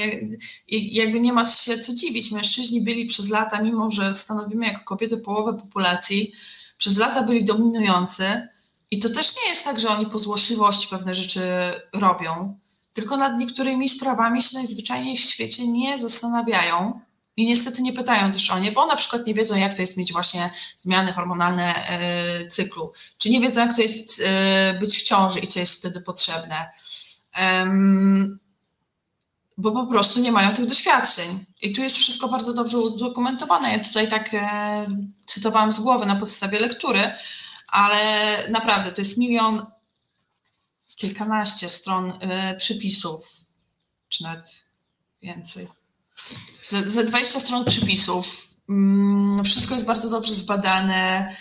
[SPEAKER 2] jakby nie ma się co dziwić. Mężczyźni byli przez lata, mimo że stanowimy jako kobiety połowę populacji, przez lata byli dominujący i to też nie jest tak, że oni po złośliwości pewne rzeczy robią, tylko nad niektórymi sprawami się najzwyczajniej w świecie nie zastanawiają i niestety nie pytają też o nie, bo na przykład nie wiedzą, jak to jest mieć właśnie zmiany hormonalne e, cyklu, czy nie wiedzą, jak to jest e, być w ciąży i co jest wtedy potrzebne. Bo po prostu nie mają tych doświadczeń. I tu jest wszystko bardzo dobrze udokumentowane. Ja tutaj tak e, cytowałam z głowy na podstawie lektury, ale naprawdę to jest milion, kilkanaście stron przypisów, czy nawet więcej ze 20 stron przypisów. Mm, wszystko jest bardzo dobrze zbadane.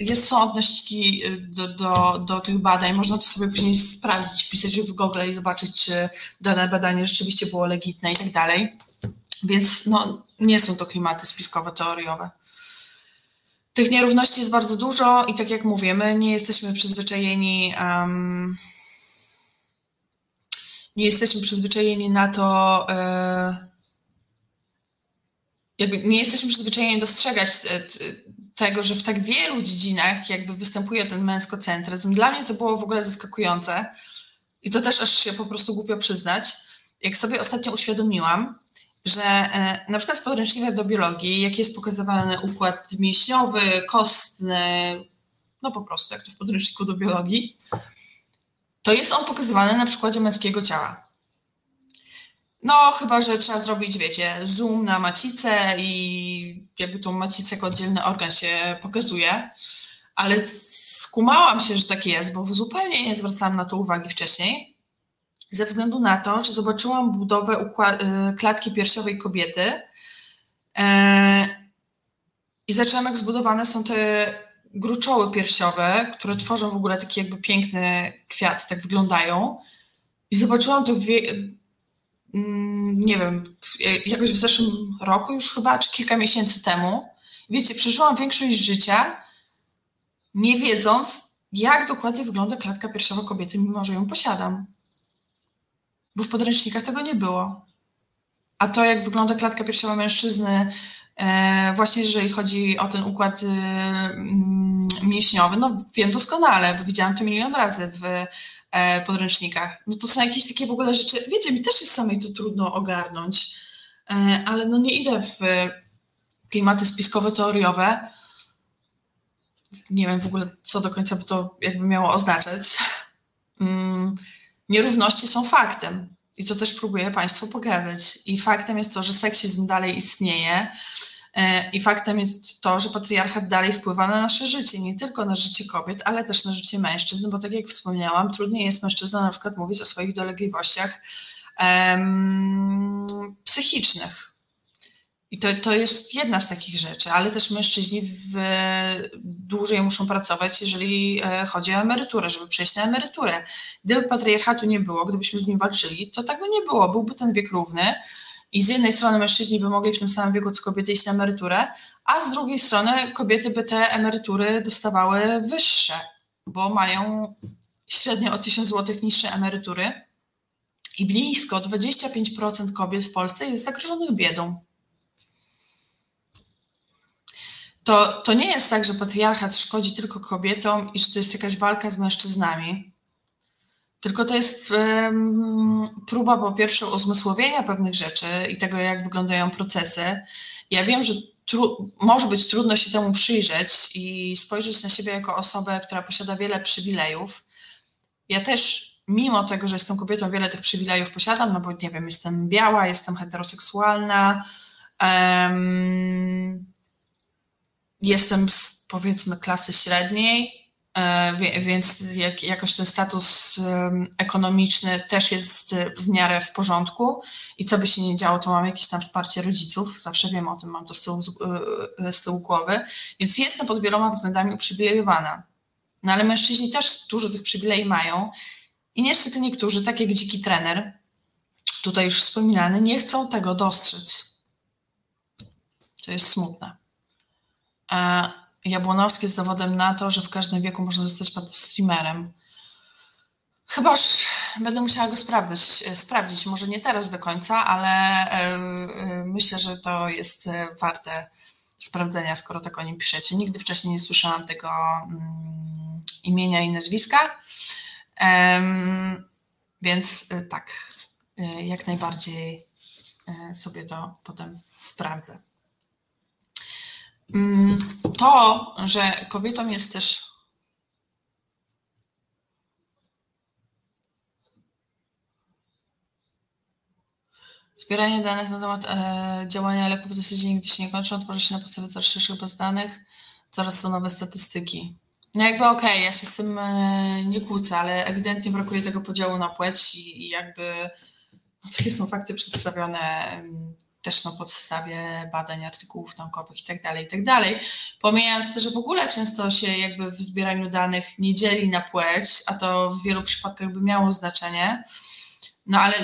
[SPEAKER 2] Jest, są odnośniki y, do, do, do tych badań. Można to sobie później sprawdzić, wpisać w Google i zobaczyć, czy dane badanie rzeczywiście było legitne i tak dalej. Więc no, nie są to klimaty spiskowe, teoriowe. Tych nierówności jest bardzo dużo i tak jak mówię, my nie jesteśmy przyzwyczajeni um, nie jesteśmy przyzwyczajeni na to, yy, jakby nie jesteśmy przyzwyczajeni dostrzegać e, tego, że w tak wielu dziedzinach jakby występuje ten męskocentryzm. Dla mnie to było w ogóle zaskakujące i to też aż się po prostu głupio przyznać. Jak sobie ostatnio uświadomiłam, że e, na przykład w podręcznikach do biologii, jak jest pokazywany układ mięśniowy, kostny, no po prostu jak to w podręczniku do biologii, to jest on pokazywany na przykładzie męskiego ciała. No, chyba, że trzeba zrobić, wiecie, zoom na macicę i jakby tą macicę jako oddzielny organ się pokazuje, ale skumałam się, że tak jest, bo zupełnie nie zwracałam na to uwagi wcześniej, ze względu na to, że zobaczyłam budowę y, klatki piersiowej kobiety e, i zaczęłam, jak zbudowane są te gruczoły piersiowe, które tworzą w ogóle taki jakby piękny kwiat, tak wyglądają. I zobaczyłam to nie wiem, jakoś w zeszłym roku już chyba, czy kilka miesięcy temu. Wiecie, przeżyłam większość życia, nie wiedząc, jak dokładnie wygląda klatka piersiowa kobiety, mimo że ją posiadam. Bo w podręcznikach tego nie było. A to, jak wygląda klatka piersiowa mężczyzny, e, właśnie jeżeli chodzi o ten układ y, mm, mięśniowy, no wiem doskonale, bo widziałam to milion razy w E, podręcznikach. No to są jakieś takie w ogóle rzeczy, wiecie, mi też jest samej to trudno ogarnąć, e, ale no nie idę w klimaty spiskowe, teoriowe. Nie wiem w ogóle, co do końca by to jakby miało oznaczać. Mm, nierówności są faktem i to też próbuję Państwu pokazać. I faktem jest to, że seksizm dalej istnieje, E, I faktem jest to, że patriarchat dalej wpływa na nasze życie, nie tylko na życie kobiet, ale też na życie mężczyzn, bo tak jak wspomniałam, trudniej jest mężczyznom na przykład mówić o swoich dolegliwościach psychicznych, i to, to jest jedna z takich rzeczy, ale też mężczyźni w, dłużej muszą pracować, jeżeli e, chodzi o emeryturę, żeby przejść na emeryturę. Gdyby patriarchatu nie było, gdybyśmy z nim walczyli, to tak by nie było. Byłby ten wiek równy i z jednej strony mężczyźni by mogli w tym samym wieku co kobiety iść na emeryturę, a z drugiej strony kobiety by te emerytury dostawały wyższe, bo mają średnio o 1000 zł niższe emerytury i blisko 25% kobiet w Polsce jest zagrożonych biedą. to, to nie jest tak, że patriarchat szkodzi tylko kobietom i że to jest jakaś walka z mężczyznami. Tylko to jest um, próba po pierwsze uzmysłowienia pewnych rzeczy i tego, jak wyglądają procesy. Ja wiem, że może być trudno się temu przyjrzeć i spojrzeć na siebie jako osobę, która posiada wiele przywilejów. Ja też, mimo tego, że jestem kobietą, wiele tych przywilejów posiadam, no bo nie wiem, jestem biała, jestem heteroseksualna. Um, jestem z powiedzmy klasy średniej, więc jak, jakoś ten status ekonomiczny też jest w miarę w porządku i co by się nie działo, to mam jakieś tam wsparcie rodziców, zawsze wiem o tym, mam to z tyłu, e, z tyłu głowy, więc jestem pod wieloma względami uprzywilejowana. No ale mężczyźni też dużo tych przywilei mają i niestety niektórzy, tak jak dziki trener, tutaj już wspominany, nie chcą tego dostrzec. To jest smutne. Jabłonowski jest dowodem na to, że w każdym wieku można zostać streamerem. Chybaż będę musiała go sprawdzić, sprawdzić, może nie teraz do końca, ale e, e, myślę, że to jest e, warte sprawdzenia, skoro tak o nim piszecie. Nigdy wcześniej nie słyszałam tego mm, imienia i nazwiska, więc tak, jak najbardziej sobie to potem sprawdzę. Mm, to, że kobietą jest też Zbieranie danych na temat e, działania leków w zasadzie nigdy się nie kończy, tworzy się na podstawie coraz szerszych baz danych, coraz są nowe statystyki. No jakby okej, okay, ja się z tym e, nie kłócę, ale ewidentnie brakuje tego podziału na płeć i, i jakby no, takie są fakty przedstawione też na podstawie badań, artykułów naukowych itd., tak itd. Tak Pomijając to, że w ogóle często się jakby w zbieraniu danych nie dzieli na płeć, a to w wielu przypadkach by miało znaczenie, no ale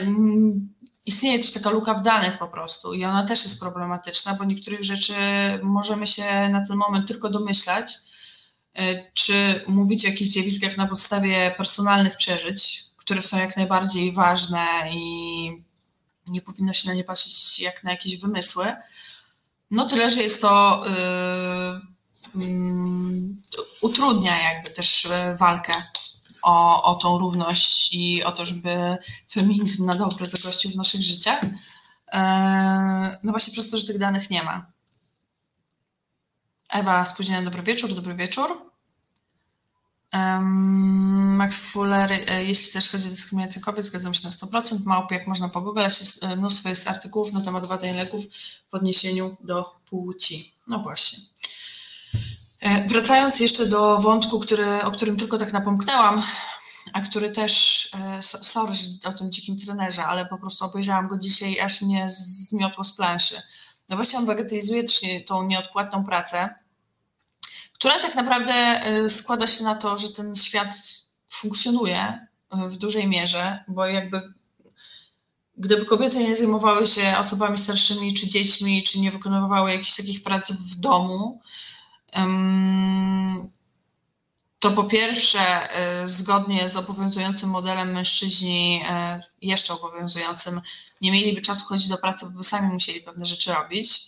[SPEAKER 2] istnieje też taka luka w danych po prostu i ona też jest problematyczna, bo niektórych rzeczy możemy się na ten moment tylko domyślać, y, czy mówić o jakichś zjawiskach na podstawie personalnych przeżyć, które są jak najbardziej ważne i nie powinno się na nie patrzeć jak na jakieś wymysły. No tyle, że jest to yy, yy, utrudnia jakby też y, walkę o, o tą równość i o to, żeby feminizm na dobre zagościł w naszych życiach. Yy, no właśnie przez to, że tych danych nie ma. Ewa, spóźniony dobry wieczór, dobry wieczór. Max Fuller, e, jeśli też chodzi o dyskryminację kobiet, zgadzam się na 100%. Małpy, jak można pogooglać, jest e, mnóstwo jest artykułów na temat badań leków w odniesieniu do płci. No właśnie. E, wracając jeszcze do wątku, który, o którym tylko tak napomknęłam, a który też, sorry o tym dzikim trenerze, ale po prostu obejrzałam go dzisiaj, aż mnie zmiotło z planszy. No właśnie on bagatelizuje tą nieodpłatną pracę, która tak naprawdę y, składa się na to, że ten świat funkcjonuje y, w dużej mierze, bo jakby gdyby kobiety nie zajmowały się osobami starszymi czy dziećmi, czy nie wykonywały jakichś takich prac w domu, to po pierwsze, y, zgodnie z obowiązującym modelem mężczyźni, jeszcze obowiązującym, nie mieliby czasu chodzić do pracy, bo sami musieli pewne rzeczy robić.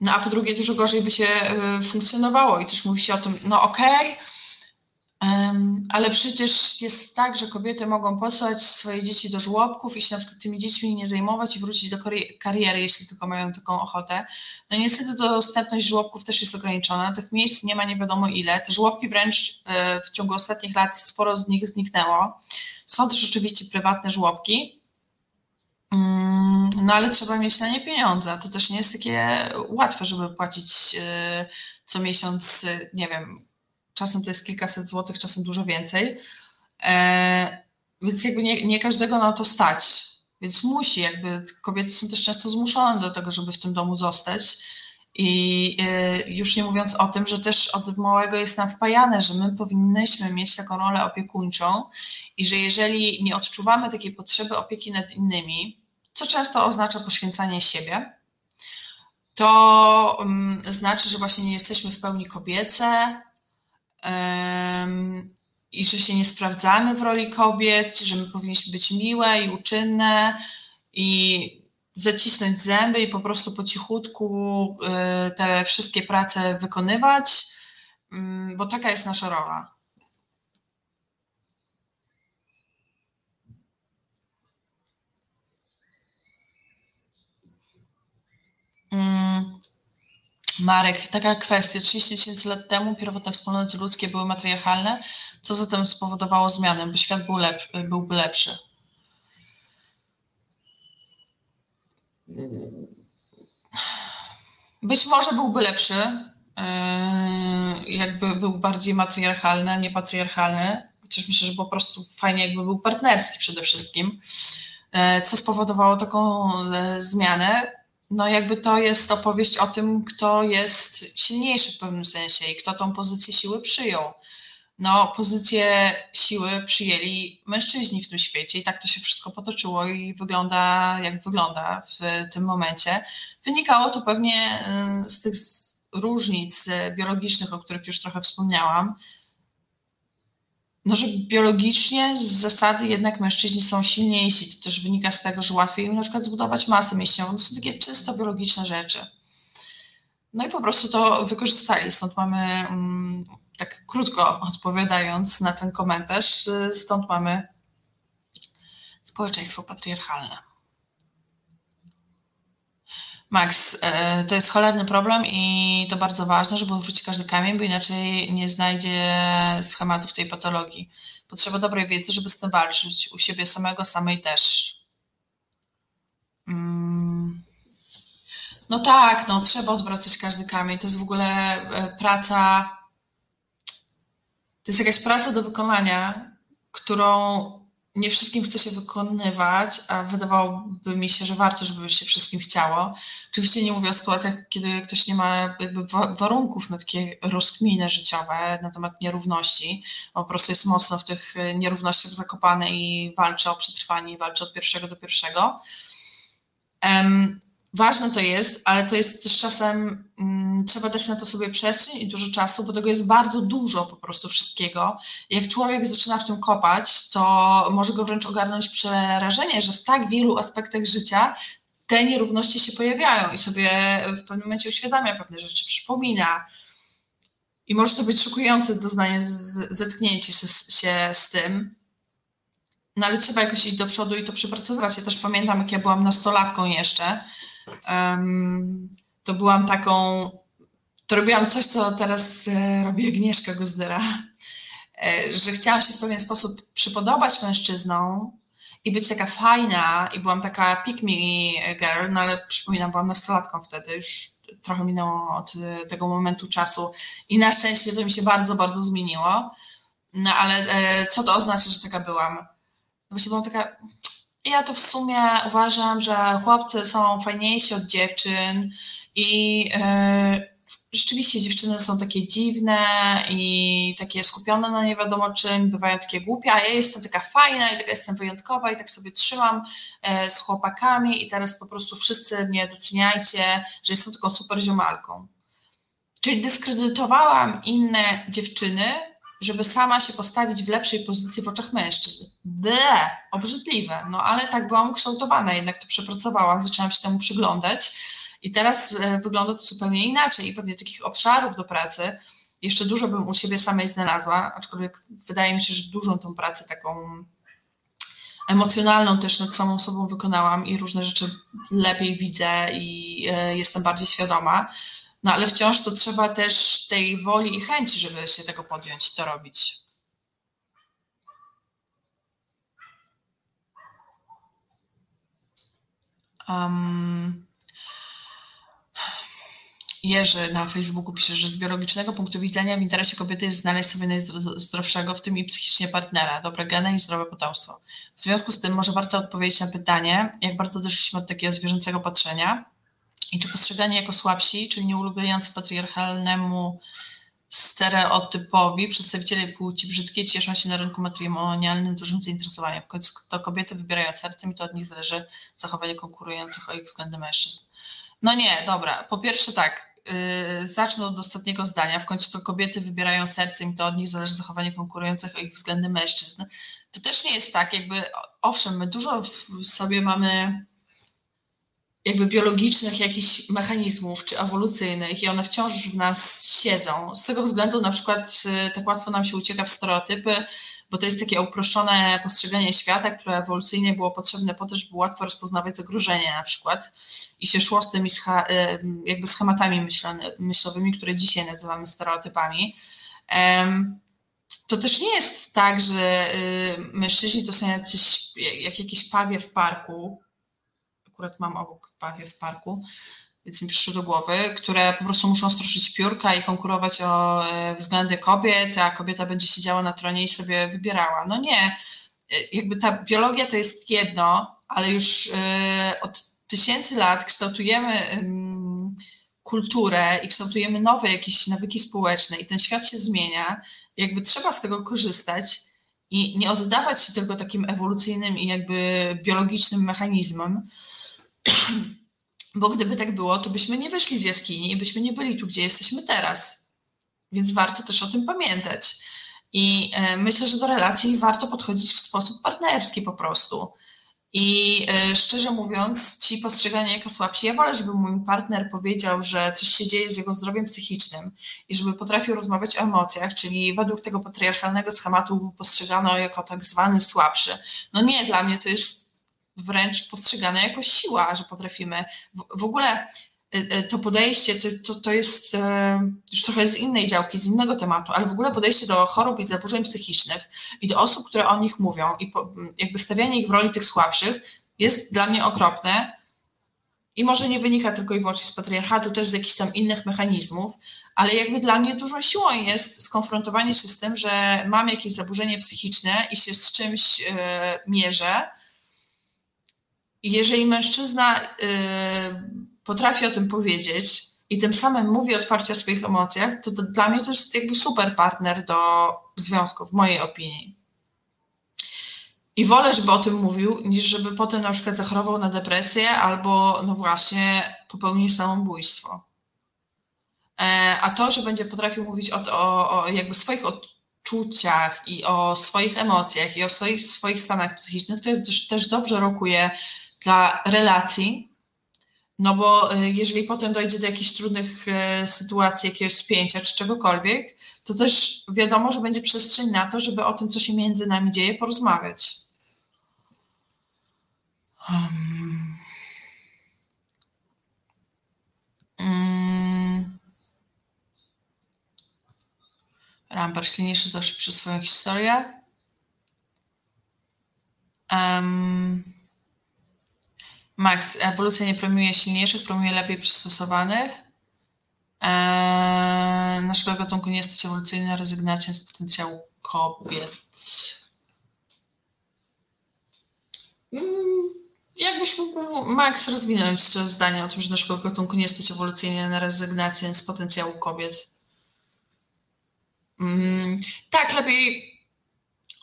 [SPEAKER 2] No a po drugie, dużo gorzej by się e, funkcjonowało i też mówi się o tym, no okej, okay, ale przecież jest tak, że kobiety mogą posłać swoje dzieci do żłobków i się na przykład tymi dziećmi nie zajmować i wrócić do kariery, jeśli tylko mają taką ochotę. No niestety dostępność żłobków też jest ograniczona, tych miejsc nie ma nie wiadomo ile. Te żłobki wręcz e, w ciągu ostatnich lat sporo z nich zniknęło. Są też oczywiście prywatne żłobki, no ale trzeba mieć na nie pieniądze. To też nie jest takie łatwe, żeby płacić y, co miesiąc, y, nie wiem, czasem to jest kilkaset złotych, czasem dużo więcej. E, więc jakby nie, nie każdego na to stać. Więc musi, jakby kobiety są też często zmuszone do tego, żeby w tym domu zostać. I y, już nie mówiąc o tym, że też od małego jest nam wpajane, że my powinnyśmy mieć taką rolę opiekuńczą i że jeżeli nie odczuwamy takiej potrzeby opieki nad innymi, co często oznacza poświęcanie siebie, to um, znaczy, że właśnie nie jesteśmy w pełni kobiece um, i że się nie sprawdzamy w roli kobiet, że my powinniśmy być miłe i uczynne i zacisnąć zęby i po prostu po cichutku y, te wszystkie prace wykonywać, mm, bo taka jest nasza rola. Mm. Marek, taka kwestia. 30 tysięcy lat temu pierwotne wspólnoty ludzkie były matriarchalne. Co zatem spowodowało zmianę, by świat był lep, byłby lepszy? Być może byłby lepszy, yy, jakby był bardziej matriarchalny, a nie patriarchalny. Chociaż myślę, że po prostu fajnie jakby był partnerski przede wszystkim. Yy, co spowodowało taką zmianę? No jakby to jest opowieść o tym, kto jest silniejszy w pewnym sensie i kto tą pozycję siły przyjął no, pozycję siły przyjęli mężczyźni w tym świecie i tak to się wszystko potoczyło i wygląda jak wygląda w tym momencie. Wynikało to pewnie y, z tych różnic biologicznych, o których już trochę wspomniałam. No, że biologicznie z zasady jednak mężczyźni są silniejsi. To też wynika z tego, że łatwiej im na przykład zbudować masę mięśniową. To są takie czysto biologiczne rzeczy. No i po prostu to wykorzystali. Stąd mamy mm, tak krótko odpowiadając na ten komentarz, stąd mamy społeczeństwo patriarchalne. Max, e, to jest cholerny problem i to bardzo ważne, żeby wrócić każdy kamień, bo inaczej nie znajdzie schematów tej patologii. Potrzeba dobrej wiedzy, żeby z tym walczyć, u siebie samego, samej też. Mm. No tak, no trzeba odwracać każdy kamień. To jest w ogóle e, praca to jest jakaś praca do wykonania, którą nie wszystkim chce się wykonywać, a wydawałoby mi się, że warto, żeby się wszystkim chciało. Oczywiście nie mówię o sytuacjach, kiedy ktoś nie ma jakby warunków na takie rozkminy życiowe na temat nierówności, po prostu jest mocno w tych nierównościach zakopany i walczy o przetrwanie, i walczy od pierwszego do pierwszego. Ważne to jest, ale to jest też czasem, mm, trzeba dać na to sobie przestrzeń i dużo czasu, bo tego jest bardzo dużo po prostu wszystkiego. Jak człowiek zaczyna w tym kopać, to może go wręcz ogarnąć przerażenie, że w tak wielu aspektach życia te nierówności się pojawiają i sobie w pewnym momencie uświadamia pewne rzeczy, przypomina. I może to być szokujące doznanie, zetknięcie się, się z tym, no ale trzeba jakoś iść do przodu i to przepracować. Ja też pamiętam, jak ja byłam nastolatką jeszcze, to byłam taką, to robiłam coś, co teraz e, robi Agnieszka Gozdyra, e, że chciałam się w pewien sposób przypodobać mężczyznom i być taka fajna i byłam taka pick me girl, no ale przypominam, byłam nastolatką wtedy, już trochę minęło od e, tego momentu czasu i na szczęście to mi się bardzo, bardzo zmieniło. No ale co to oznacza, że taka byłam? No właśnie byłam taka, ja to w sumie uważam, że chłopcy są fajniejsi od dziewczyn i yy, rzeczywiście dziewczyny są takie dziwne i takie skupione na nie wiadomo czym, bywają takie głupie, a ja jestem taka fajna i taka jestem wyjątkowa i tak sobie trzymam yy, z chłopakami i teraz po prostu wszyscy mnie doceniajcie, że jestem taką super ziomalką. Czyli dyskredytowałam inne dziewczyny, żeby sama się postawić w lepszej pozycji w oczach mężczyzn. Ble, obrzydliwe, no ale tak byłam ukształtowana, jednak to przepracowałam, zaczęłam się temu przyglądać i teraz e, wygląda to zupełnie inaczej i pewnie takich obszarów do pracy jeszcze dużo bym u siebie samej znalazła, aczkolwiek wydaje mi się, że dużą tą pracę taką emocjonalną też nad samą sobą wykonałam i różne rzeczy lepiej widzę i e, jestem bardziej świadoma. No ale wciąż to trzeba też tej woli i chęci, żeby się tego podjąć to robić. Um, Jerzy na Facebooku pisze, że z biologicznego punktu widzenia w interesie kobiety jest znaleźć sobie najzdrowszego, w tym i psychicznie partnera, dobre geny i zdrowe potomstwo. W związku z tym może warto odpowiedzieć na pytanie, jak bardzo doszliśmy od takiego zwierzęcego patrzenia i czy postrzeganie jako słabsi, czyli nieulegający patriarchalnemu stereotypowi przedstawiciele płci brzydkiej cieszą się na rynku matrymonialnym dużym zainteresowaniem. W końcu to kobiety wybierają sercem i to od nich zależy zachowanie konkurujących o ich względy mężczyzn. No nie, dobra. Po pierwsze tak, yy, zacznę od ostatniego zdania. W końcu to kobiety wybierają sercem i to od nich zależy zachowanie konkurujących o ich względy mężczyzn. To też nie jest tak, jakby, owszem, my dużo w sobie mamy jakby biologicznych jakichś mechanizmów czy ewolucyjnych i one wciąż w nas siedzą. Z tego względu na przykład y, tak łatwo nam się ucieka w stereotypy, bo to jest takie uproszczone postrzeganie świata, które ewolucyjnie było potrzebne po to, żeby łatwo rozpoznawać zagrożenie na przykład. I się szło z tymi jakby schematami myślowymi, które dzisiaj nazywamy stereotypami. To też nie jest tak, że y, mężczyźni to są jacyś, jak jakieś pawie w parku, akurat mam obok pawie w parku, więc mi przyszło do głowy, które po prostu muszą stroszyć piórka i konkurować o e, względy kobiet, a kobieta będzie siedziała na tronie i sobie wybierała. No nie, e, jakby ta biologia to jest jedno, ale już e, od tysięcy lat kształtujemy kulturę i kształtujemy nowe jakieś nawyki społeczne i ten świat się zmienia, jakby trzeba z tego korzystać i nie oddawać się tylko takim ewolucyjnym i jakby biologicznym mechanizmom, [CLEARS THROAT] bo gdyby tak było, to byśmy nie wyszli z jaskini i byśmy nie byli tu, gdzie jesteśmy teraz. Więc warto też o tym pamiętać. I e, myślę, że do relacji warto podchodzić w sposób partnerski po prostu. I e, szczerze mówiąc, ci postrzegani jako słabsi, ja wolę, żeby mój partner powiedział, że coś się dzieje z jego zdrowiem psychicznym i żeby potrafił rozmawiać o emocjach, czyli według tego patriarchalnego schematu postrzegano jako tak zwany słabszy. No nie, dla mnie to jest wręcz postrzegane jako siła, że potrafimy. W, w ogóle y, y, to podejście to, to, to jest e, już trochę z innej działki, z innego tematu, ale w ogóle podejście do chorób i zaburzeń psychicznych i do osób, które o nich mówią i po, jakby stawianie ich w roli tych słabszych jest dla mnie okropne i może nie wynika tylko i wyłącznie z patriarchatu, też z jakichś tam innych mechanizmów, ale jakby dla mnie dużą siłą jest skonfrontowanie się z tym, że mam jakieś zaburzenie psychiczne i się z czymś e, mierzę, jeżeli mężczyzna y, potrafi o tym powiedzieć i tym samym mówi otwarcie o swoich emocjach, to, to dla mnie to jest jakby super partner do związku, w mojej opinii. I wolę, żeby o tym mówił, niż żeby potem na przykład zachorował na depresję albo, no właśnie, popełnił samobójstwo. E, a to, że będzie potrafił mówić o, o, o jakby swoich odczuciach i o swoich emocjach i o swoich, swoich stanach psychicznych, to też, też dobrze rokuje dla relacji, no bo y, jeżeli potem dojdzie do jakichś trudnych y, sytuacji, jakiegoś spięcia czy czegokolwiek, to też wiadomo, że będzie przestrzeń na to, żeby o tym, co się między nami dzieje, porozmawiać. Um. Mm. Ramper silniejszy zawsze przez swoją historię. Um. Max, ewolucja nie promuje silniejszych, promuje lepiej przystosowanych. Eee, naszego gatunku nie jest ewolucyjna rezygnacja z potencjału kobiet. Mm, jakbyś mógł, Max, rozwinąć zdanie o tym, że naszego gatunku nie jest ewolucyjnie na rezygnację z potencjału kobiet? Mm, tak, lepiej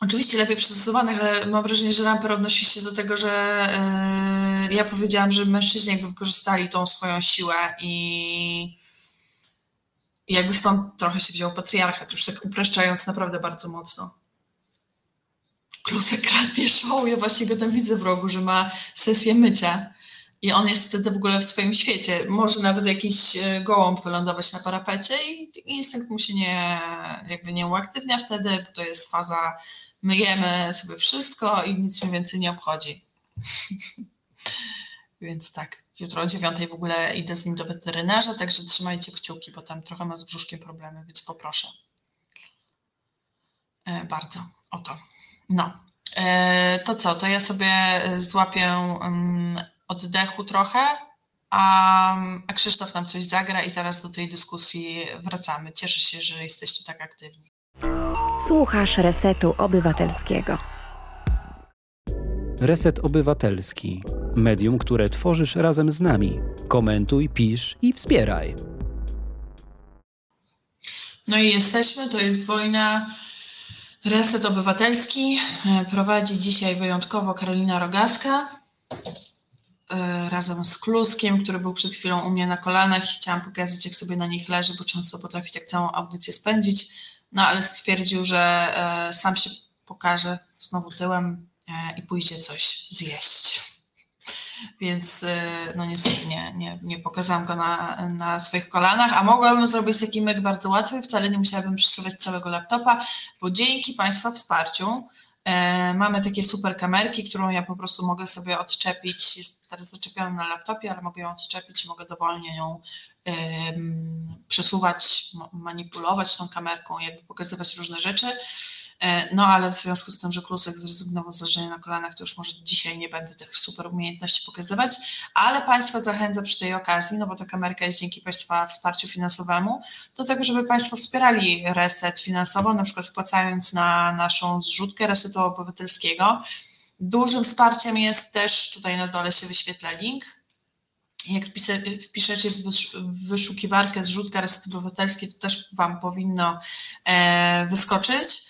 [SPEAKER 2] Oczywiście lepiej przystosowanych, ale mam wrażenie, że Ramper odnosi się do tego, że yy, ja powiedziałam, że mężczyźni jakby wykorzystali tą swoją siłę i, i jakby stąd trochę się wziął patriarchat, już tak upraszczając naprawdę bardzo mocno. Klusek kradnie show, ja właśnie go tam widzę w rogu, że ma sesję mycia i on jest wtedy w ogóle w swoim świecie. Może nawet jakiś e, gołąb wylądować na parapecie i instynkt mu się nie, jakby nie uaktywnia wtedy, bo to jest faza myjemy sobie wszystko i nic mnie więcej nie obchodzi. [LAUGHS] Więc tak, jutro o dziewiątej w ogóle idę z nim do weterynarza, także trzymajcie kciuki, bo tam trochę ma z brzuszkiem problemy, więc poproszę. E, bardzo, oto. No, e, to co, to ja sobie złapię um, oddechu trochę, a Krzysztof nam coś zagra i zaraz do tej dyskusji wracamy. Cieszę się, że jesteście tak aktywni.
[SPEAKER 4] Słuchasz Resetu Obywatelskiego.
[SPEAKER 3] Reset Obywatelski. Medium, które tworzysz razem z nami. Komentuj, pisz i wspieraj.
[SPEAKER 2] No i jesteśmy, to jest wojna. Reset Obywatelski prowadzi dzisiaj wyjątkowo Karolina Rogaska e, razem z Kluskiem, który był przed chwilą u mnie na kolanach i chciałam pokazać, jak sobie na nich leży, bo często potrafi tak całą audycję spędzić, no ale stwierdził, że e, sam się pokaże znowu tyłem e, i pójdzie coś zjeść. [LAUGHS] Więc y, no niestety nie, nie, nie pokazałam go na, na swoich kolanach, a mogłabym zrobić taki myk bardzo łatwy, wcale nie musiałabym przesuwać całego laptopa, bo dzięki Państwa wsparciu e, mamy takie super kamerki, którą ja po prostu mogę sobie odczepić, jest teraz zaczepiona na laptopie, ale mogę ją odczepić i mogę dowolnie ją e, przesuwać, manipulować tą kamerką, jakby pokazywać różne rzeczy. E, no ale w związku z tym, że Klusek zrezygnował z leżenia na kolanach, to już może dzisiaj nie będę tych super umiejętności pokazywać, ale Państwa zachęcam przy tej okazji, no bo ta kamerka jest dzięki Państwa wsparciu finansowemu, do tego, żeby Państwo wspierali reset finansowo, na przykład wpłacając na naszą zrzutkę resetu obywatelskiego. Dużym wsparciem jest też, tutaj na dole się wyświetla link, jak wpiszecie w wyszukiwarkę zrzutka reset obywatelski, to też Wam powinno e, wyskoczyć.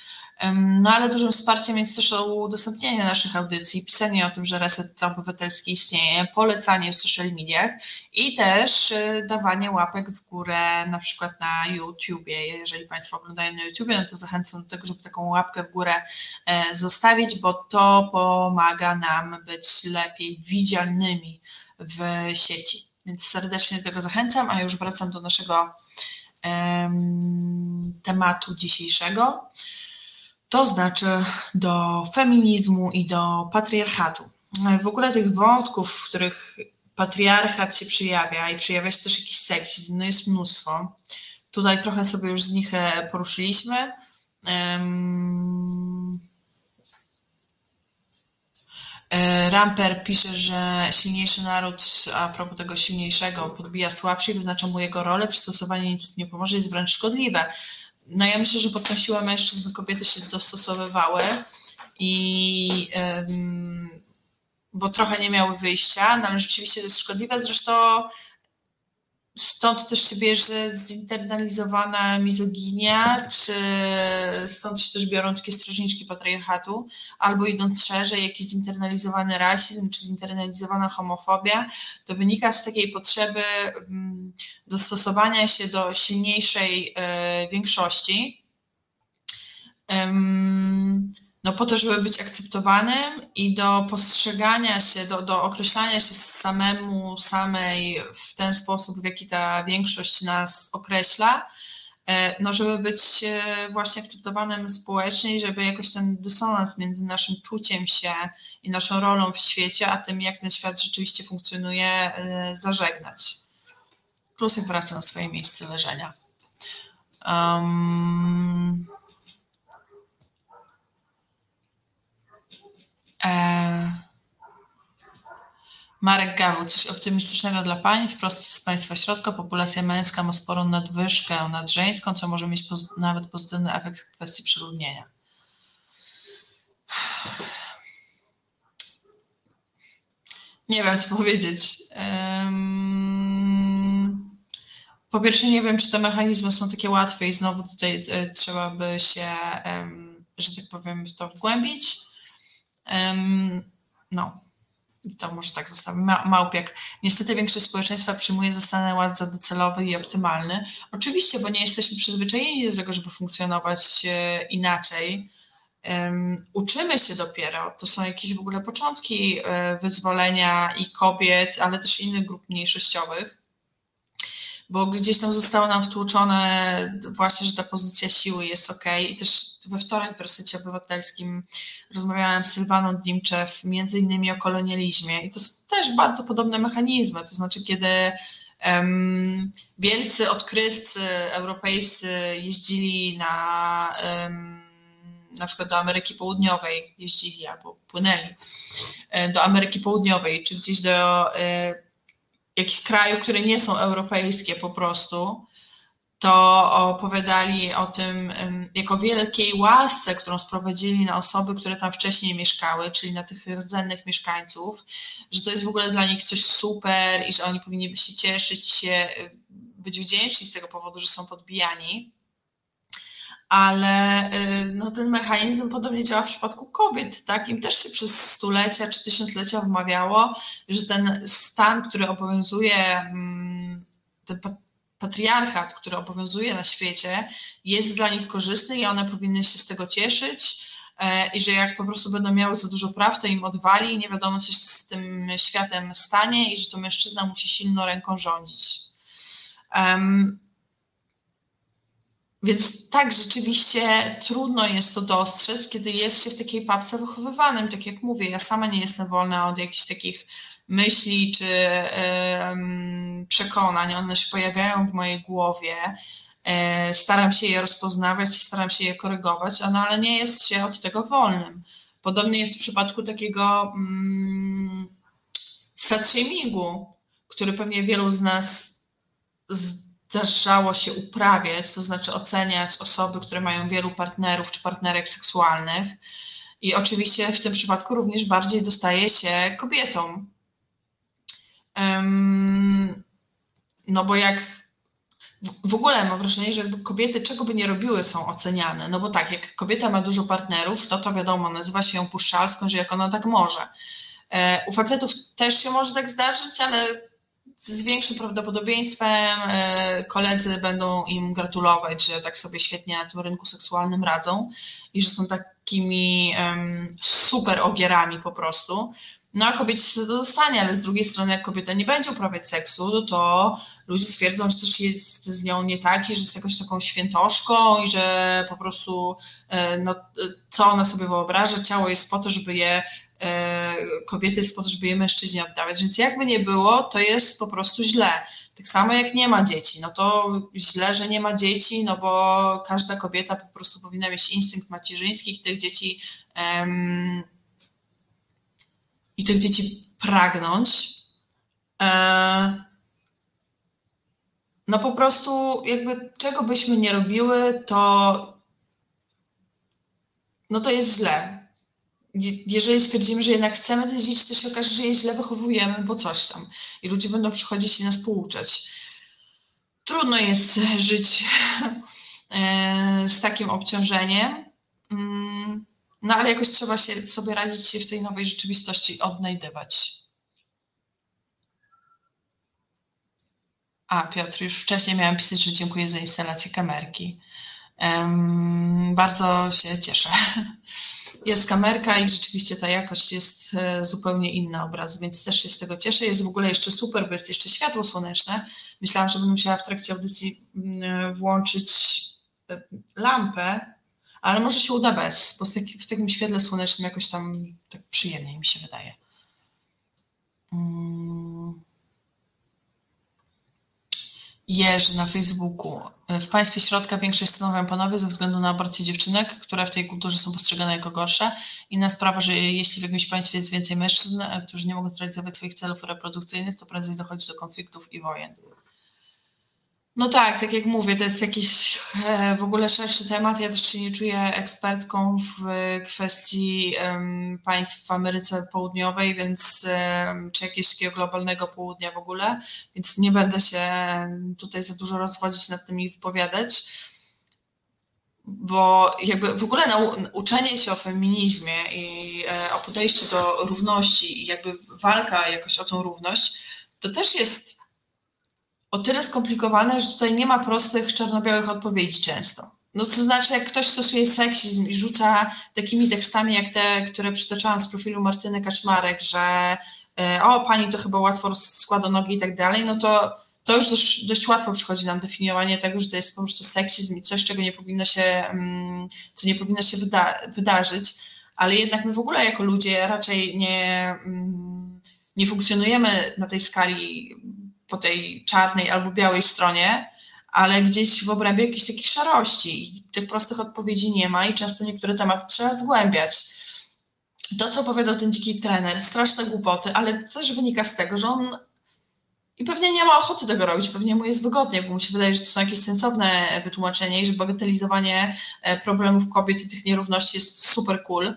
[SPEAKER 2] No ale dużym wsparciem jest też udostępnienie naszych audycji, pisanie o tym, że Reset Obywatelski istnieje, polecanie w social mediach i też y, dawanie łapek w górę na przykład na YouTubie. Jeżeli Państwo oglądają na YouTubie, no to zachęcam do tego, żeby taką łapkę w górę e, zostawić, bo to pomaga nam być lepiej widzialnymi w sieci. Więc serdecznie do tego zachęcam, a już wracam do naszego um, tematu dzisiejszego to znaczy do feminizmu i do patriarchatu. W ogóle tych wątków, w których patriarchat się przejawia i przejawia się też jakiś seksizm, no jest mnóstwo. Tutaj trochę sobie już z nich e, poruszyliśmy. E, Ramper pisze, że silniejszy naród, a propos tego silniejszego, podbija słabszy i wyznacza mu jego rolę, przystosowanie nic nie pomoże, jest wręcz szkodliwe no ja myślę, że pod tą mężczyzn kobiety się dostosowywały i bo trochę nie miały wyjścia, no ale rzeczywiście to jest szkodliwe. Zresztą stąd też się bierze zinternalizowana mizoginia, czy stąd się też biorą takie strażniczki patriarchatu, albo idąc szerzej, jakiś zinternalizowany rasizm, czy zinternalizowana homofobia, to wynika z takiej potrzeby mm, dostosowania się do silniejszej e, większości no po to, żeby być akceptowanym i do postrzegania się, do, do określania się samemu, samej w ten sposób, w jaki ta większość nas określa, e, no żeby być e, właśnie akceptowanym społecznie i żeby jakoś ten dysonans między naszym czuciem się i naszą rolą w świecie, a tym jak ten świat rzeczywiście funkcjonuje, e, zażegnać. Plusek wraca na swoje miejsce leżenia. Um, E, Marek Gawu, coś optymistycznego dla pań. Wprost z państwa środka populacja męska ma sporą nadwyżkę nad żeńską, co może mieć poz nawet pozytywny efekt w kwestii przeludnienia. Nie wiem, co powiedzieć. Po pierwsze, nie wiem, czy te mechanizmy są takie łatwe i znowu tutaj e, trzeba by się, że tak powiem, w to wgłębić. No, to może tak zostawię. Małpiak. Niestety większość społeczeństwa przyjmuje zastanę ład za docelowy i optymalny. Oczywiście, bo nie jesteśmy przyzwyczajeni do tego, żeby funkcjonować e, inaczej. Um, uczymy się dopiero. To są jakieś w ogóle początki e, wyzwolenia i kobiet, ale też innych grup mniejszościowych bo gdzieś tam zostało nam wtłuczone właśnie, że ta pozycja siły jest ok. I też we wtorek w Resecie Obywatelskim rozmawiałam z Sylwaną Dimczew między innymi o kolonializmie i to są też bardzo podobne mechanizmy, to znaczy kiedy um, wielcy odkrywcy europejscy jeździli na um, na przykład do Ameryki Południowej jeździli albo płynęli do Ameryki Południowej, czy gdzieś do jakichś krajów, które nie są europejskie po prostu, to opowiadali o tym jako wielkiej łasce, którą sprowadzili na osoby, które tam wcześniej mieszkały, czyli na tych rdzennych mieszkańców, że to jest w ogóle dla nich coś super i że oni powinni się cieszyć się, być wdzięczni z tego powodu, że są podbijani. Ale y, no, ten mechanizm podobnie działa w przypadku kobiet. Tak? Im też się przez stulecia czy tysiąclecia wmawiało, że ten stan, który obowiązuje, mm, ten patriarchat, który obowiązuje na świecie, jest dla nich korzystny i one powinny się z tego cieszyć. E, I że jak po prostu będą miały za dużo praw, to im odwali i nie wiadomo, co się z tym światem stanie, i że to mężczyzna musi silną ręką rządzić. Więc tak, rzeczywiście trudno jest to dostrzec, kiedy jest się w takiej papce wychowywanym. Tak jak mówię, ja sama nie jestem wolna od jakichś takich myśli czy przekonań, one się pojawiają w mojej głowie. E, staram się je rozpoznawać, staram się je korygować, no ale nie jest się od tego wolnym. Podobnie jest w przypadku takiego mm, który pewnie wielu z nas zdarzało się uprawiać, to znaczy oceniać osoby, które mają wielu partnerów czy partnerek seksualnych. I oczywiście w tym przypadku również bardziej dostaje się kobietom, no bo jak w ogóle mam wrażenie, że kobiety czego by nie robiły są oceniane, no bo tak, jak kobieta ma dużo partnerów, no to wiadomo, nazywa się ją puszczalską, że jak ona tak może. E, u facetów też się może tak zdarzyć, ale z większym prawdopodobieństwem e, koledzy będą im gratulować, że tak sobie świetnie na tym rynku seksualnym radzą i że są takimi super ogierami po prostu. No a kobiecie to dostanie, ale z drugiej strony, jak kobieta nie będzie uprawiać seksu, to ludzie stwierdzą, że coś jest z nią nie tak i że jest jakąś taką świętoszką i że po prostu e, no, co ona sobie wyobraża, ciało jest po to, żeby je e, kobiety jest po to, żeby je oddawać. Więc jakby nie było, to jest po prostu źle. Tak samo jak nie ma dzieci, no to źle, że nie ma dzieci, no bo każda kobieta po prostu powinna mieć instynkt macierzyński, tych dzieci um, i tych dzieci pragnąć, e, no po prostu jakby czego byśmy nie robiły, to no to jest źle. Jeżeli stwierdzimy, że jednak chcemy te dzieci, to się okaże, że je źle wychowujemy, bo coś tam. I ludzie będą przychodzić i nas pouczać. Trudno jest żyć e, z takim obciążeniem. Mm. No ale jakoś trzeba się sobie radzić się w tej nowej rzeczywistości odnajdywać. A, Piotr, już wcześniej miałem pisać, że dziękuję za instalację kamerki. Um, bardzo się cieszę. Jest kamerka i rzeczywiście ta jakość jest e, zupełnie inna obrazu, więc też się z tego cieszę. Jest w ogóle jeszcze super, bo jest jeszcze światło słoneczne. Myślałam, że będę musiała w trakcie audycji mm, włączyć e, lampę, ale może się uda bez, bo w takim świetle słonecznym jakoś tam tak przyjemniej mi się wydaje. Mm. Jerzy na Facebooku. W państwie środka większość stanowią panowie ze względu na aborcję dziewczynek, które w tej kulturze są postrzegane jako gorsze. Inna sprawa, że jeśli w jakimś państwie jest więcej mężczyzn, którzy nie mogą zrealizować swoich celów reprodukcyjnych, to prędzej dochodzi do konfliktów i wojen. No tak, tak jak mówię, to jest jakiś e, w ogóle szerszy temat. Ja też się nie czuję ekspertką w kwestii państw w Ameryce Południowej, więc czy jakiegoś takiego globalnego południa w ogóle, więc nie będę się tutaj za dużo rozwodzić nad tym i wypowiadać. Bo jakby w ogóle uczenie się o feminizmie i e, o podejściu do równości i jakby walka jakoś o tą równość, to też jest o tyle skomplikowane, że tutaj nie ma prostych, czarno-białych odpowiedzi często. No to znaczy, jak ktoś stosuje seksizm i rzuca takimi tekstami jak te, które przytaczałam z profilu Martyny Kaczmarek, że e, o, pani to chyba łatwo składa nogi i tak dalej, no to to już dość, dość łatwo przychodzi nam definiowanie tego, że to jest po prostu seksizm i coś, czego nie powinno się, mm, co nie powinno się wyda wydarzyć, ale jednak my w ogóle jako ludzie raczej nie, mm, nie funkcjonujemy na tej skali po tej czarnej albo białej stronie, ale gdzieś w obrębie jakichś takich szarości i tych prostych odpowiedzi nie ma i często niektóre tematy trzeba zgłębiać. To, co opowiadał ten dziki trener, straszne głupoty, ale to też wynika z tego, że on i pewnie nie ma ochoty tego robić, pewnie mu jest wygodnie, bo mu się wydaje, że to są jakieś sensowne wytłumaczenia i że bagatelizowanie e, problemów kobiet i tych nierówności jest super cool.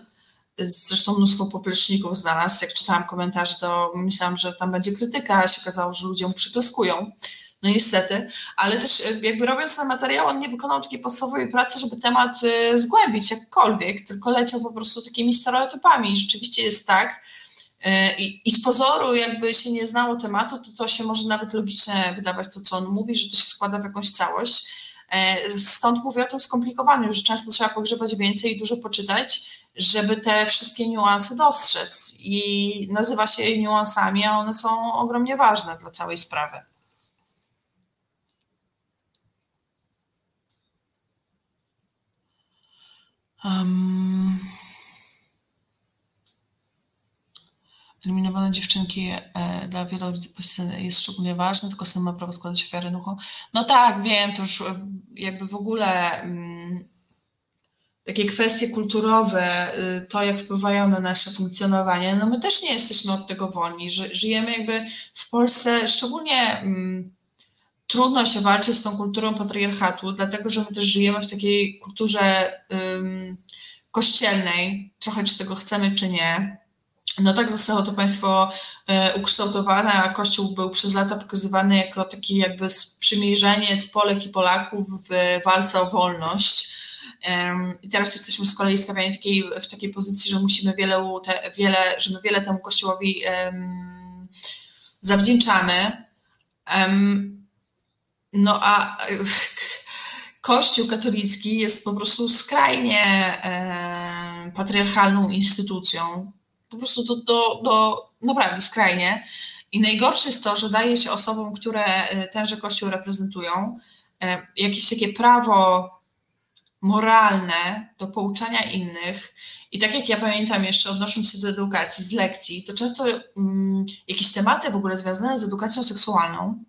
[SPEAKER 2] Zresztą mnóstwo popleczników znalazł. Jak czytałam komentarze, to myślałam, że tam będzie krytyka, a się okazało, że ludzie przyklaskują. No niestety, ale też e, jakby robiąc ten materiał, on nie wykonał takiej podstawowej pracy, żeby temat e, zgłębić jakkolwiek, tylko leciał po prostu takimi stereotypami. I rzeczywiście jest tak, e, i, I z pozoru, jakby się nie znało tematu, to to się może nawet logiczne wydawać to, co on mówi, że to się składa w jakąś całość. Stąd mówię o tym skomplikowaniu, że często trzeba pogrzebać więcej i dużo poczytać, żeby te wszystkie niuanse dostrzec. I nazywa się je niuansami, a one są ogromnie ważne dla całej sprawy. Um, eliminowane dziewczynki e, dla wielu jest szczególnie ważne, tylko syn ma prawo składać ofiary duchu. No tak, wiem, to już e, jakby w ogóle um, takie kwestie kulturowe, y, to jak wpływają na nasze funkcjonowanie, no my też nie jesteśmy od tego wolni. Żyjemy jakby w Polsce, szczególnie um, trudno się walczyć z tą kulturą patriarchatu, dlatego że my też żyjemy w takiej kulturze um, kościelnej, trochę czy tego chcemy, czy nie. No tak zostało to państwo e, ukształtowane, a Kościół był przez lata pokazywany jako taki jakby sprzymierzeniec Polek i Polaków w walce o wolność. I teraz jesteśmy z kolei stawiani w takiej, w takiej pozycji, że musimy wiele, wiele, że my wiele temu Kościołowi zawdzięczamy. No a [LAUGHS] Kościół katolicki jest po prostu skrajnie patriarchalną instytucją. Po prostu do, do, do naprawdę skrajnie. I najgorsze jest to, że daje się osobom, które e, tenże Kościół reprezentują, e, jakieś takie prawo moralne do pouczania innych. I tak jak ja pamiętam jeszcze odnosząc się do edukacji z lekcji, to często mm, jakieś tematy w ogóle związane z edukacją seksualną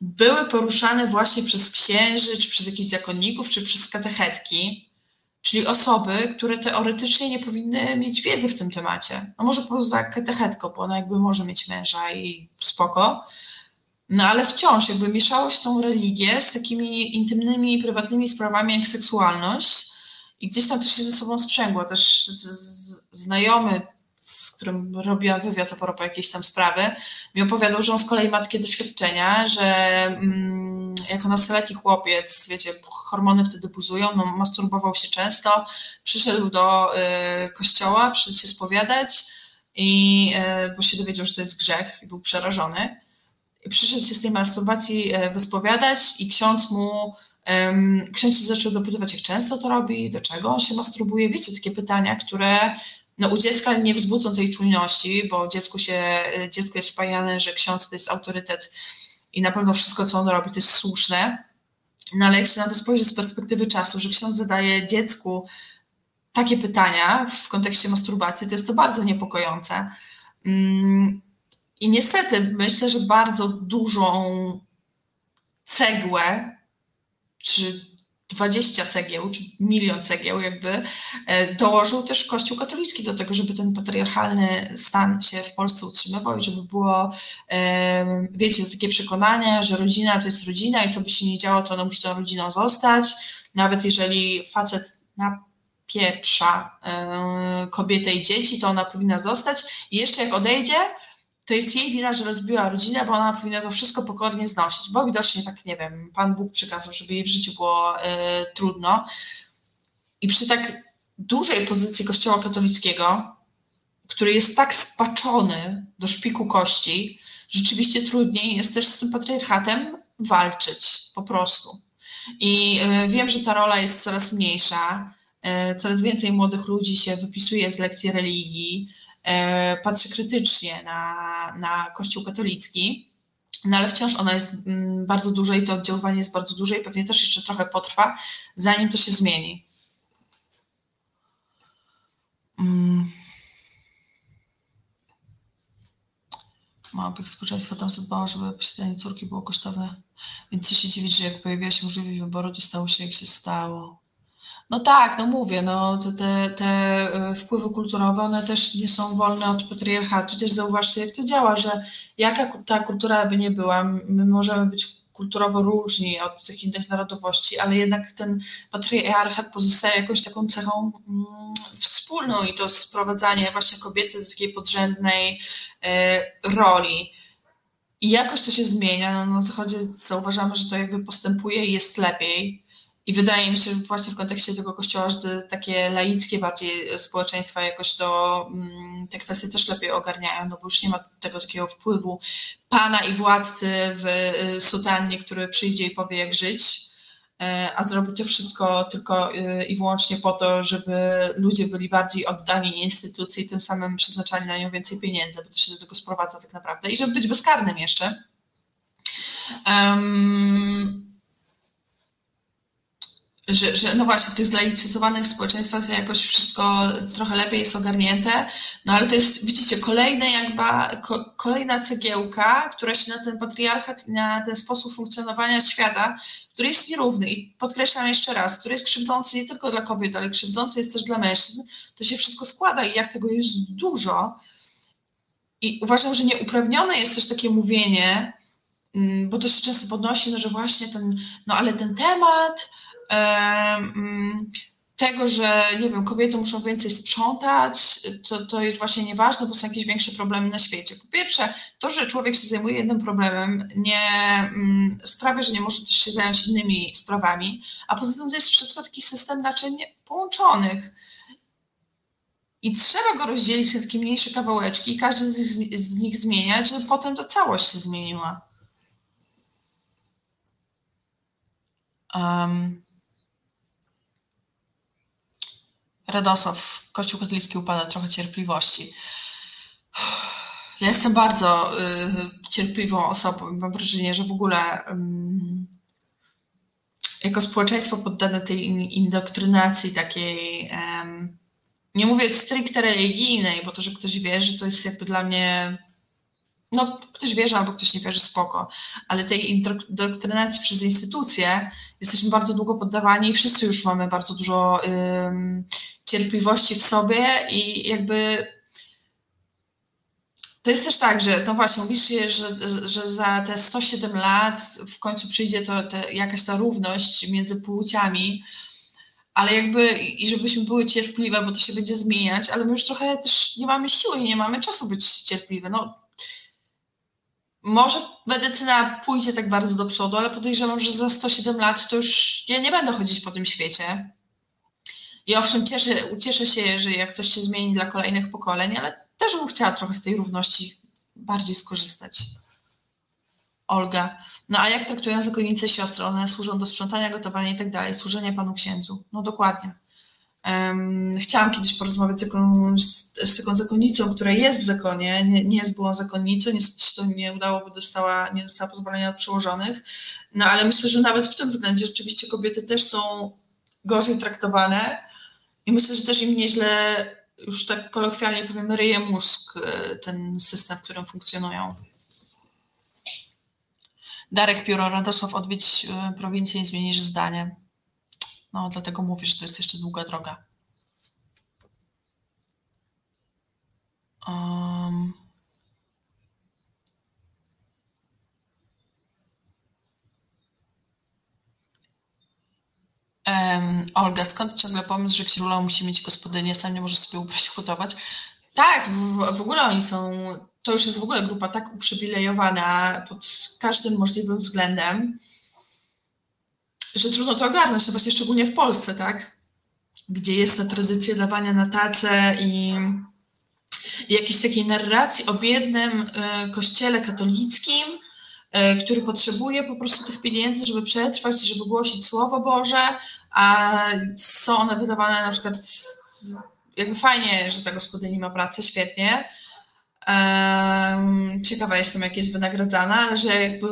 [SPEAKER 2] były poruszane właśnie przez księży, czy przez jakichś zakonników, czy przez katechetki, czyli osoby, które teoretycznie nie powinny mieć wiedzy w tym temacie. No może poza katechetką, bo ona jakby może mieć męża i spoko, no ale wciąż jakby mieszało się tą religię z takimi intymnymi, prywatnymi sprawami jak seksualność i gdzieś tam to się ze sobą sprzęgło. Też znajomy którym robiłam wywiad a propos jakiejś tam sprawy, mi opowiadał, że on z kolei ma takie doświadczenia, że mm, jako nastoletni chłopiec, wiecie, hormony wtedy buzują, no, masturbował się często, przyszedł do y, kościoła, przyszedł się spowiadać, i, y, bo się dowiedział, że to jest grzech i był przerażony. Przyszedł się z tej masturbacji y, wyspowiadać i ksiądz mu Ksiądz zaczął dopytywać, jak często to robi, do czego on się masturbuje. Wiecie, takie pytania, które no, u dziecka nie wzbudzą tej czujności, bo dziecku się, dziecko jest wpajane, że ksiądz to jest autorytet i na pewno wszystko, co on robi, to jest słuszne. No ale jak się na to spojrzy z perspektywy czasu, że ksiądz zadaje dziecku takie pytania w kontekście masturbacji, to jest to bardzo niepokojące. Mm, I niestety myślę, że bardzo dużą cegłę, czy 20 cegieł, czy milion cegieł, jakby e, dołożył też Kościół katolicki do tego, żeby ten patriarchalny stan się w Polsce utrzymywał i żeby było, wiecie, takie przekonanie, że rodzina to jest rodzina i co by się nie działo, to ona musi tą rodziną zostać. Nawet jeżeli facet napieprza e, kobietę i dzieci, to ona powinna zostać i jeszcze jak odejdzie, to jest jej wina, że rozbiła rodzinę, bo ona powinna to wszystko pokornie znosić, bo widocznie tak, nie wiem, Pan Bóg przykazał, żeby jej w życiu było y, trudno. I przy tak dużej pozycji Kościoła katolickiego, który jest tak spaczony do szpiku kości, rzeczywiście trudniej jest też z tym patriarchatem walczyć po prostu. I y, wiem, że ta rola jest coraz mniejsza, y, coraz więcej młodych ludzi się wypisuje z lekcji religii, patrzy krytycznie na, na Kościół katolicki, no ale wciąż ona jest mm, bardzo duża i to oddziaływanie jest bardzo duże i pewnie też jeszcze trochę potrwa, zanim to się zmieni. Mm. Małpych społeczeństwa tam zadbało, żeby posiadanie córki było kosztowne Więc co się dziwić, że jak pojawiła się możliwość wyboru, to stało się jak się stało. No tak, no mówię, no te, te, e, wpływy kulturowe, one też nie są wolne od patriarchatu. Też zauważcie, jak to działa, że jaka ta kultura by nie była, my możemy być kulturowo różni od tych innych narodowości, ale jednak ten patriarchat pozostaje jakąś taką cechą mm, wspólną i to sprowadzanie właśnie kobiety do takiej podrzędnej y, roli. I jakoś to się zmienia. No, na zachodzie zauważamy, że to jakby postępuje i jest lepiej. I wydaje mi się, że właśnie w kontekście tego kościoła, że takie laickie bardziej społeczeństwa jakoś to mm, te kwestie też lepiej ogarniają, no bo już nie ma tego takiego wpływu pana i władcy w y, sutannie, który przyjdzie i powie jak żyć, e, a zrobi to wszystko tylko y, i wyłącznie po to, żeby ludzie byli bardziej oddani instytucji i tym samym przeznaczali na nią więcej pieniędzy, bo to się do tego sprowadza tak naprawdę. I żeby być bezkarnym jeszcze. Um, że, że no właśnie w tych zlaicyzowanych społeczeństwach jakoś wszystko trochę lepiej jest ogarnięte, no ale to jest, widzicie, kolejna jakby, ko, kolejna cegiełka, która się na ten patriarchat i na ten sposób funkcjonowania świata, który jest nierówny i podkreślam jeszcze raz, który jest krzywdzący nie tylko dla kobiet, ale krzywdzący jest też dla mężczyzn, to się wszystko składa i jak tego jest dużo i uważam, że nieuprawnione jest też takie mówienie, mm, bo to się często podnosi, no że właśnie ten, no ale ten temat tego, że nie wiem, kobiety muszą więcej sprzątać, to, to jest właśnie nieważne, bo są jakieś większe problemy na świecie. Po pierwsze, to, że człowiek się zajmuje jednym problemem, nie mm, sprawia, że nie może też się zająć innymi sprawami, a poza tym to jest wszystko taki system naczyń połączonych. I trzeba go rozdzielić na takie mniejsze kawałeczki i każdy z nich, z nich zmieniać, żeby potem ta całość się zmieniła. Um, Radosław, Kościół katolicki upada, trochę cierpliwości. Ja jestem bardzo y, cierpliwą osobą. Mam wrażenie, że w ogóle y, jako społeczeństwo poddane tej indoktrynacji takiej, y, nie mówię stricte religijnej, bo to, że ktoś wierzy, to jest jakby dla mnie no, ktoś wierzy albo ktoś nie wierzy, spoko, ale tej indoktrynacji przez instytucje jesteśmy bardzo długo poddawani i wszyscy już mamy bardzo dużo ym, cierpliwości w sobie i jakby to jest też tak, że no właśnie, mówisz, że, że za te 107 lat w końcu przyjdzie to, te, jakaś ta równość między płciami, ale jakby i żebyśmy były cierpliwe, bo to się będzie zmieniać, ale my już trochę też nie mamy siły i nie mamy czasu być cierpliwe. No, może medycyna pójdzie tak bardzo do przodu, ale podejrzewam, że za 107 lat to już ja nie będę chodzić po tym świecie. I owszem, cieszę, ucieszę się, że jak coś się zmieni dla kolejnych pokoleń, ale też bym chciała trochę z tej równości bardziej skorzystać. Olga. No a jak traktują zakonnice siostry? One służą do sprzątania, gotowania i tak dalej, służenia panu księdzu. No dokładnie. Chciałam kiedyś porozmawiać z z, taką zakonnicą, która jest w zakonie, nie, nie jest byłą zakonnicą, niestety to nie udało, bo dostała, nie dostała pozwolenia od przełożonych, no ale myślę, że nawet w tym względzie rzeczywiście kobiety też są gorzej traktowane i myślę, że też im nieźle, już tak kolokwialnie powiem, ryje mózg e, ten system, w którym funkcjonują. Darek Pióro, Radosław, odwiedź e, prowincję i zmienisz zdanie. No, dlatego mówię, że to jest jeszcze długa droga. Um. Um, Olga, skąd ciągle pomysł, że księżula musi mieć gospodynię, sam nie może sobie ubrać, gotować? Tak, w, w, ogóle oni są, to już jest w ogóle grupa tak uprzywilejowana pod każdym możliwym względem, że trudno to ogarnąć, no właśnie szczególnie w Polsce, tak? Gdzie jest ta tradycja dawania na tacę i, i jakiejś takiej narracji o biednym y, kościele katolickim, y, który potrzebuje po prostu tych pieniędzy, żeby przetrwać, żeby głosić Słowo Boże, a są one wydawane na przykład, jakby fajnie, że ta gospodyni ma pracę, świetnie. Ciekawa jestem, jak jest wynagradzana, ale że jakby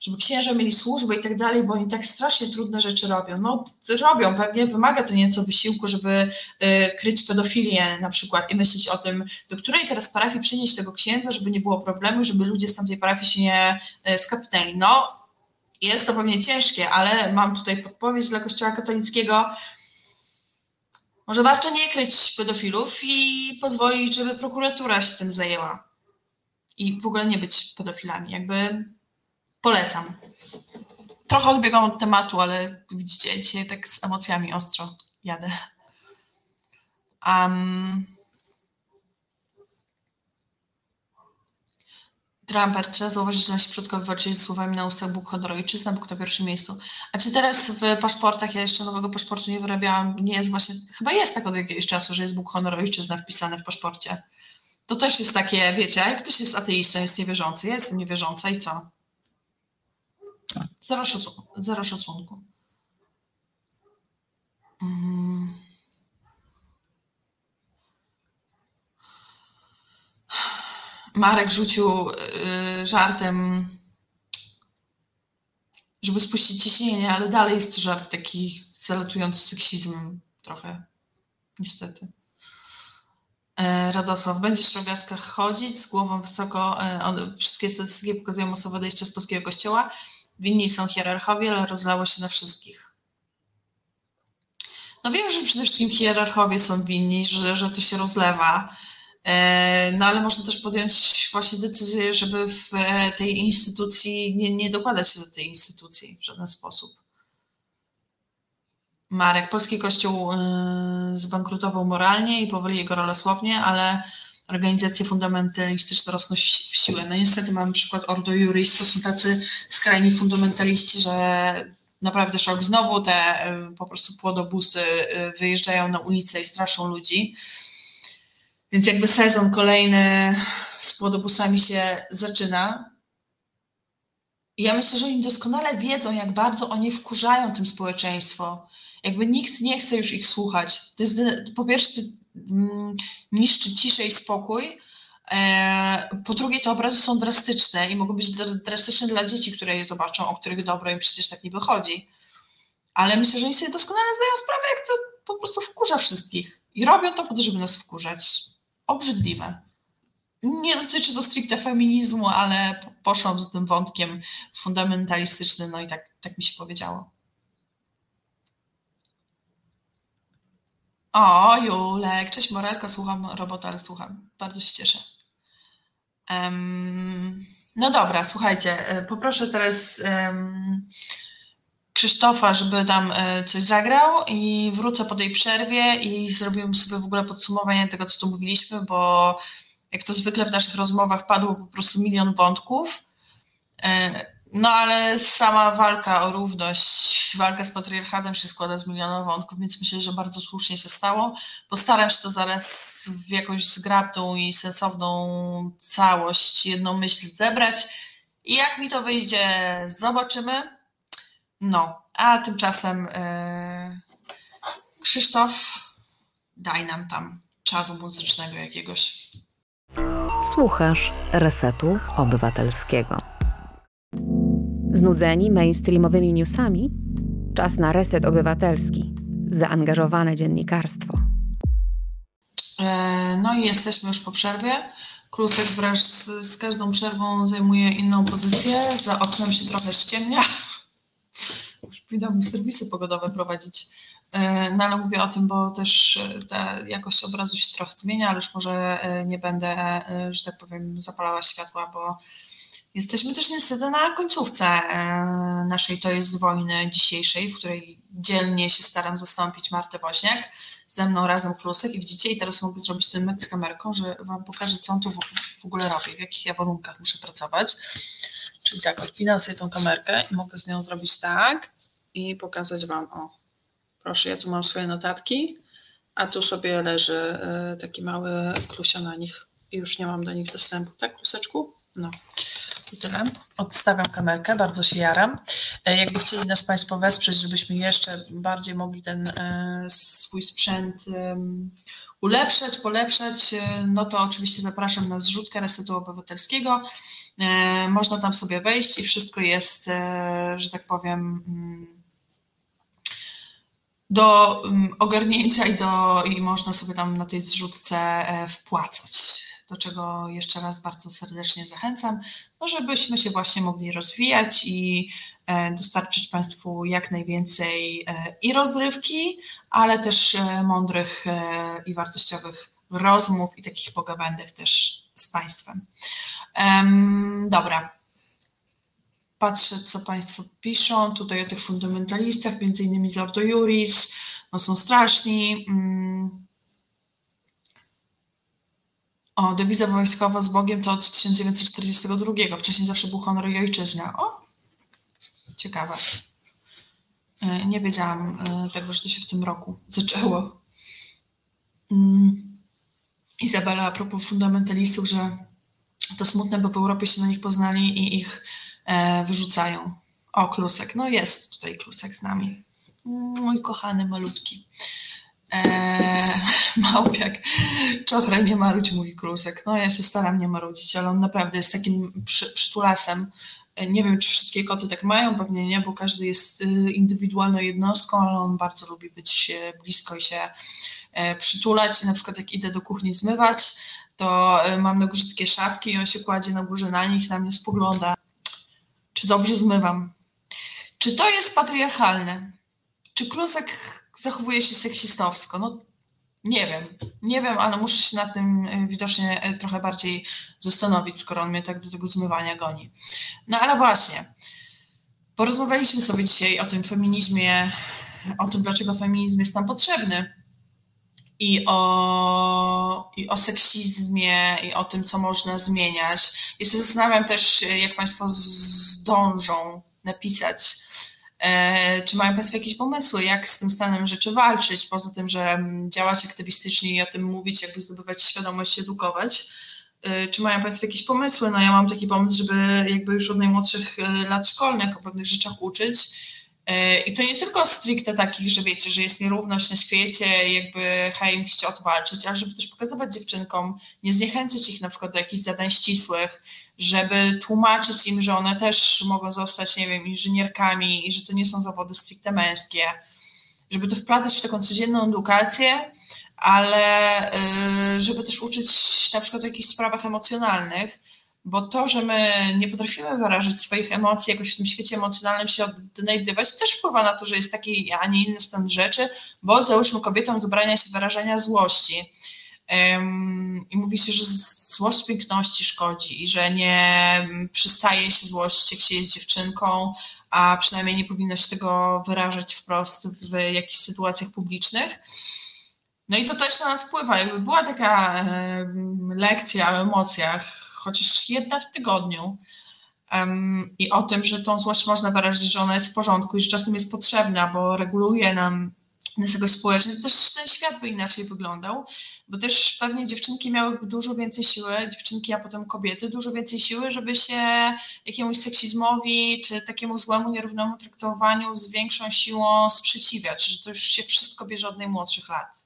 [SPEAKER 2] żeby księża mieli służbę i tak dalej, bo oni tak strasznie trudne rzeczy robią. No robią, pewnie wymaga to nieco wysiłku, żeby y, kryć pedofilię na przykład i myśleć o tym, do której teraz parafii przynieść tego księdza, żeby nie było problemu, żeby ludzie z tamtej parafii się nie y, skapnęli. No jest to pewnie ciężkie, ale mam tutaj podpowiedź dla Kościoła katolickiego. Może warto nie kryć pedofilów i pozwolić, żeby prokuratura się tym zajęła. I w ogóle nie być pedofilami. Jakby polecam. Trochę odbiegam od tematu, ale widzicie, dzisiaj tak z emocjami ostro jadę. Um, Trumper, trzeba zauważyć, że nasi przodkowie walczyli z słowami na ustach Bóg, honor, ojczyzna, Bóg na pierwszym miejscu. A czy teraz w paszportach, ja jeszcze nowego paszportu nie wyrabiałam, nie jest właśnie, chyba jest tak od jakiegoś czasu, że jest Bóg, honor, ojczyzna wpisane w paszporcie. To też jest takie, wiecie, jak ktoś jest ateistą, jest niewierzący, ja jestem niewierząca i co? Zero. Zero szacunku. Marek rzucił y, żartem, żeby spuścić ciśnienie, ale dalej jest to żart taki zalatujący seksizmem trochę, niestety. E, Radosław, będziesz w rogaskach chodzić z głową wysoko. E, wszystkie statystyki pokazują masowe odejście z polskiego kościoła. Winni są hierarchowie, ale rozlało się na wszystkich. No wiem, że przede wszystkim hierarchowie są winni, że, że to się rozlewa. E, no ale można też podjąć właśnie decyzję, żeby w e, tej instytucji nie, nie dokładać się do tej instytucji w żaden sposób. Marek, polski kościół e, zbankrutował moralnie i powoli jego rola słownie, ale organizacje fundamentalistyczne rosną w siłę. No niestety mamy przykład Ordo Juris, to są tacy skrajni fundamentaliści, że naprawdę szok. Znowu te po prostu płodobusy wyjeżdżają na ulicę i straszą ludzi. Więc jakby sezon kolejny z płodobusami się zaczyna. I ja myślę, że oni doskonale wiedzą, jak bardzo oni wkurzają tym społeczeństwo. Jakby nikt nie chce już ich słuchać. To jest po pierwsze niszczy ciszę i spokój. E, po drugie, te obrazy są drastyczne i mogą być drastyczne dla dzieci, które je zobaczą, o których dobro im przecież tak nie wychodzi. Ale myślę, że oni sobie doskonale zdają sprawę, jak to po prostu wkurza wszystkich. I robią to po to, żeby nas wkurzać obrzydliwe. Nie dotyczy to stricte feminizmu, ale poszłam z tym wątkiem fundamentalistycznym, no i tak, tak mi się powiedziało. O, Julek, cześć Morelka, słucham robota, ale słucham. Bardzo się cieszę. Um, no dobra, słuchajcie, e, poproszę teraz um, Krzysztofa, żeby tam e, coś zagrał i wrócę po tej przerwie i zrobimy sobie w ogóle podsumowanie tego, co tu mówiliśmy, bo jak to zwykle w naszych rozmowach padło po prostu milion wątków. E, no ale sama walka o równość, walka z patriarchatem się składa z miliona wątków, więc myślę, że bardzo słusznie się stało. Postaram się to zaraz w jakąś zgrabną i sensowną całość, jedną myśl zebrać. I jak mi to wyjdzie, zobaczymy. No, a tymczasem yy, Krzysztof, daj nam tam czadu muzycznego jakiegoś.
[SPEAKER 4] Słuchasz Resetu Obywatelskiego. Znudzeni mainstreamowymi newsami? Czas na reset obywatelski. Zaangażowane dziennikarstwo.
[SPEAKER 2] E, no i jesteśmy już po przerwie. Klusek wraz z, z każdą przerwą zajmuje inną pozycję. Za oknem się trochę ściemnia. Powinnam serwisy pogodowe prowadzić. E, no ale mówię o tym, bo też e, ta jakość obrazu się trochę zmienia, ale już może nie będę, że tak powiem, zapalała światła, bo jesteśmy też niestety na końcówce naszej To jest wojny dzisiejszej, w której dzielnie się staram zastąpić Martę Woźniak, ze mną razem Klusek i widzicie, i teraz mogę zrobić ten myk z kamerką, że Wam pokażę, co on tu w ogóle robi, w jakich ja warunkach muszę pracować. Czyli tak, odpinam sobie tą kamerkę i mogę z nią zrobić tak i pokazać Wam, o, proszę, ja tu mam swoje notatki, a tu sobie leży e, taki mały klusio na nich i już nie mam do nich dostępu, tak, kluseczku? No. I tyle. Odstawiam kamerkę, bardzo się jaram. E, jakby chcieli nas Państwo wesprzeć, żebyśmy jeszcze bardziej mogli ten e, swój sprzęt ulepszać, polepszać, no to oczywiście zapraszam na zrzutkę Resetu Obywatelskiego. Można tam sobie wejść i wszystko jest, że tak powiem, mm, do mm, ogarnięcia i, do, i można sobie tam na tej zrzutce e, wpłacać. Do czego jeszcze raz bardzo serdecznie zachęcam, no żebyśmy się właśnie mogli rozwijać i e, dostarczyć Państwu jak najwięcej e, i rozrywki, ale też mądrych i wartościowych rozmów i takich pogawędek też z Państwem. Dobra, patrzę, co Państwo piszą tutaj o tych fundamentalistach, między innymi z Ordo Juris, no są straszni. O, dewiza wojskowa z Bogiem to od 1942. Wcześniej zawsze był honor i ojczyzna. O, ciekawe. E, nie wiedziałam e, tego, że to się w tym roku zaczęło. Mm. Izabela, a propos fundamentalistów, że to smutne, bo w Europie się na nich poznali i ich E, wyrzucają. O, klusek. No jest tutaj klusek z nami. Mój kochany, malutki. Eee, [LAUGHS] małpiak. Czochraj, nie marudź mój klusek. No ja się staram nie marudzić, ale on naprawdę jest takim przy, przytulasem. E, nie wiem, czy wszystkie koty tak mają, pewnie nie, bo każdy jest y, indywidualną jednostką, ale on bardzo lubi być blisko i się e, przytulać. Na przykład jak idę do kuchni zmywać, to mam na górze takie szafki i on się kładzie na górze na nich, na mnie spogląda czy dobrze zmywam? Czy to jest patriarchalne? Czy Klusek zachowuje się seksistowsko? No nie wiem, nie wiem, ale muszę się nad tym e, widocznie e, trochę bardziej zastanowić, skoro on mnie tak do tego zmywania goni. No ale właśnie, porozmawialiśmy sobie dzisiaj o tym feminizmie, o tym, dlaczego feminizm jest nam potrzebny i o, i o seksizmie, i o tym, co można zmieniać. Jeszcze zastanawiam też, jak Państwo zdążą napisać, czy mają Państwo jakieś pomysły, jak z tym stanem rzeczy walczyć, poza tym, że działać aktywistycznie i o tym mówić, jakby zdobywać świadomość, edukować. E, czy mają Państwo jakieś pomysły? No ja mam taki pomysł, żeby jakby już od najmłodszych e, lat szkolnych o pewnych rzeczach uczyć, E, I to nie tylko stricte takich, że wiecie, że jest nierówność na świecie, jakby hej, musicie odwalczyć, ale żeby też pokazywać dziewczynkom, nie zniechęcać ich na przykład do jakichś zadań ścisłych, żeby tłumaczyć im, że one też mogą zostać, nie wiem, inżynierkami i że to nie są zawody stricte męskie, żeby to wplatać w taką codzienną edukację, ale y, żeby też uczyć na przykład o jakichś sprawach emocjonalnych, bo to, że my nie potrafimy wyrażać swoich emocji, jakoś w tym świecie emocjonalnym się odnajdywać, też wpływa na to, że jest taki, a nie inny stan rzeczy, bo załóżmy kobietom zabrania się wyrażania złości. Um, I mówi się, że złość piękności szkodzi i że nie przystaje się złość, jak się jest dziewczynką, a przynajmniej nie powinno się tego wyrażać wprost w jakichś sytuacjach publicznych. No i to też na nas wpływa. Jakby była taka lekcja o emocjach, chociaż jedna w tygodniu. Um, I o tym, że tą złość można wyrazić, że ona jest w porządku i że czasem jest potrzebna, bo reguluje nam nas jakoś społecznie, to też ten świat by inaczej wyglądał, bo też pewnie dziewczynki miałyby dużo więcej siły, dziewczynki, a potem kobiety, dużo więcej siły, żeby się jakiemuś seksizmowi czy takiemu złemu, nierównemu traktowaniu z większą siłą sprzeciwiać, że to już się wszystko bierze od najmłodszych lat.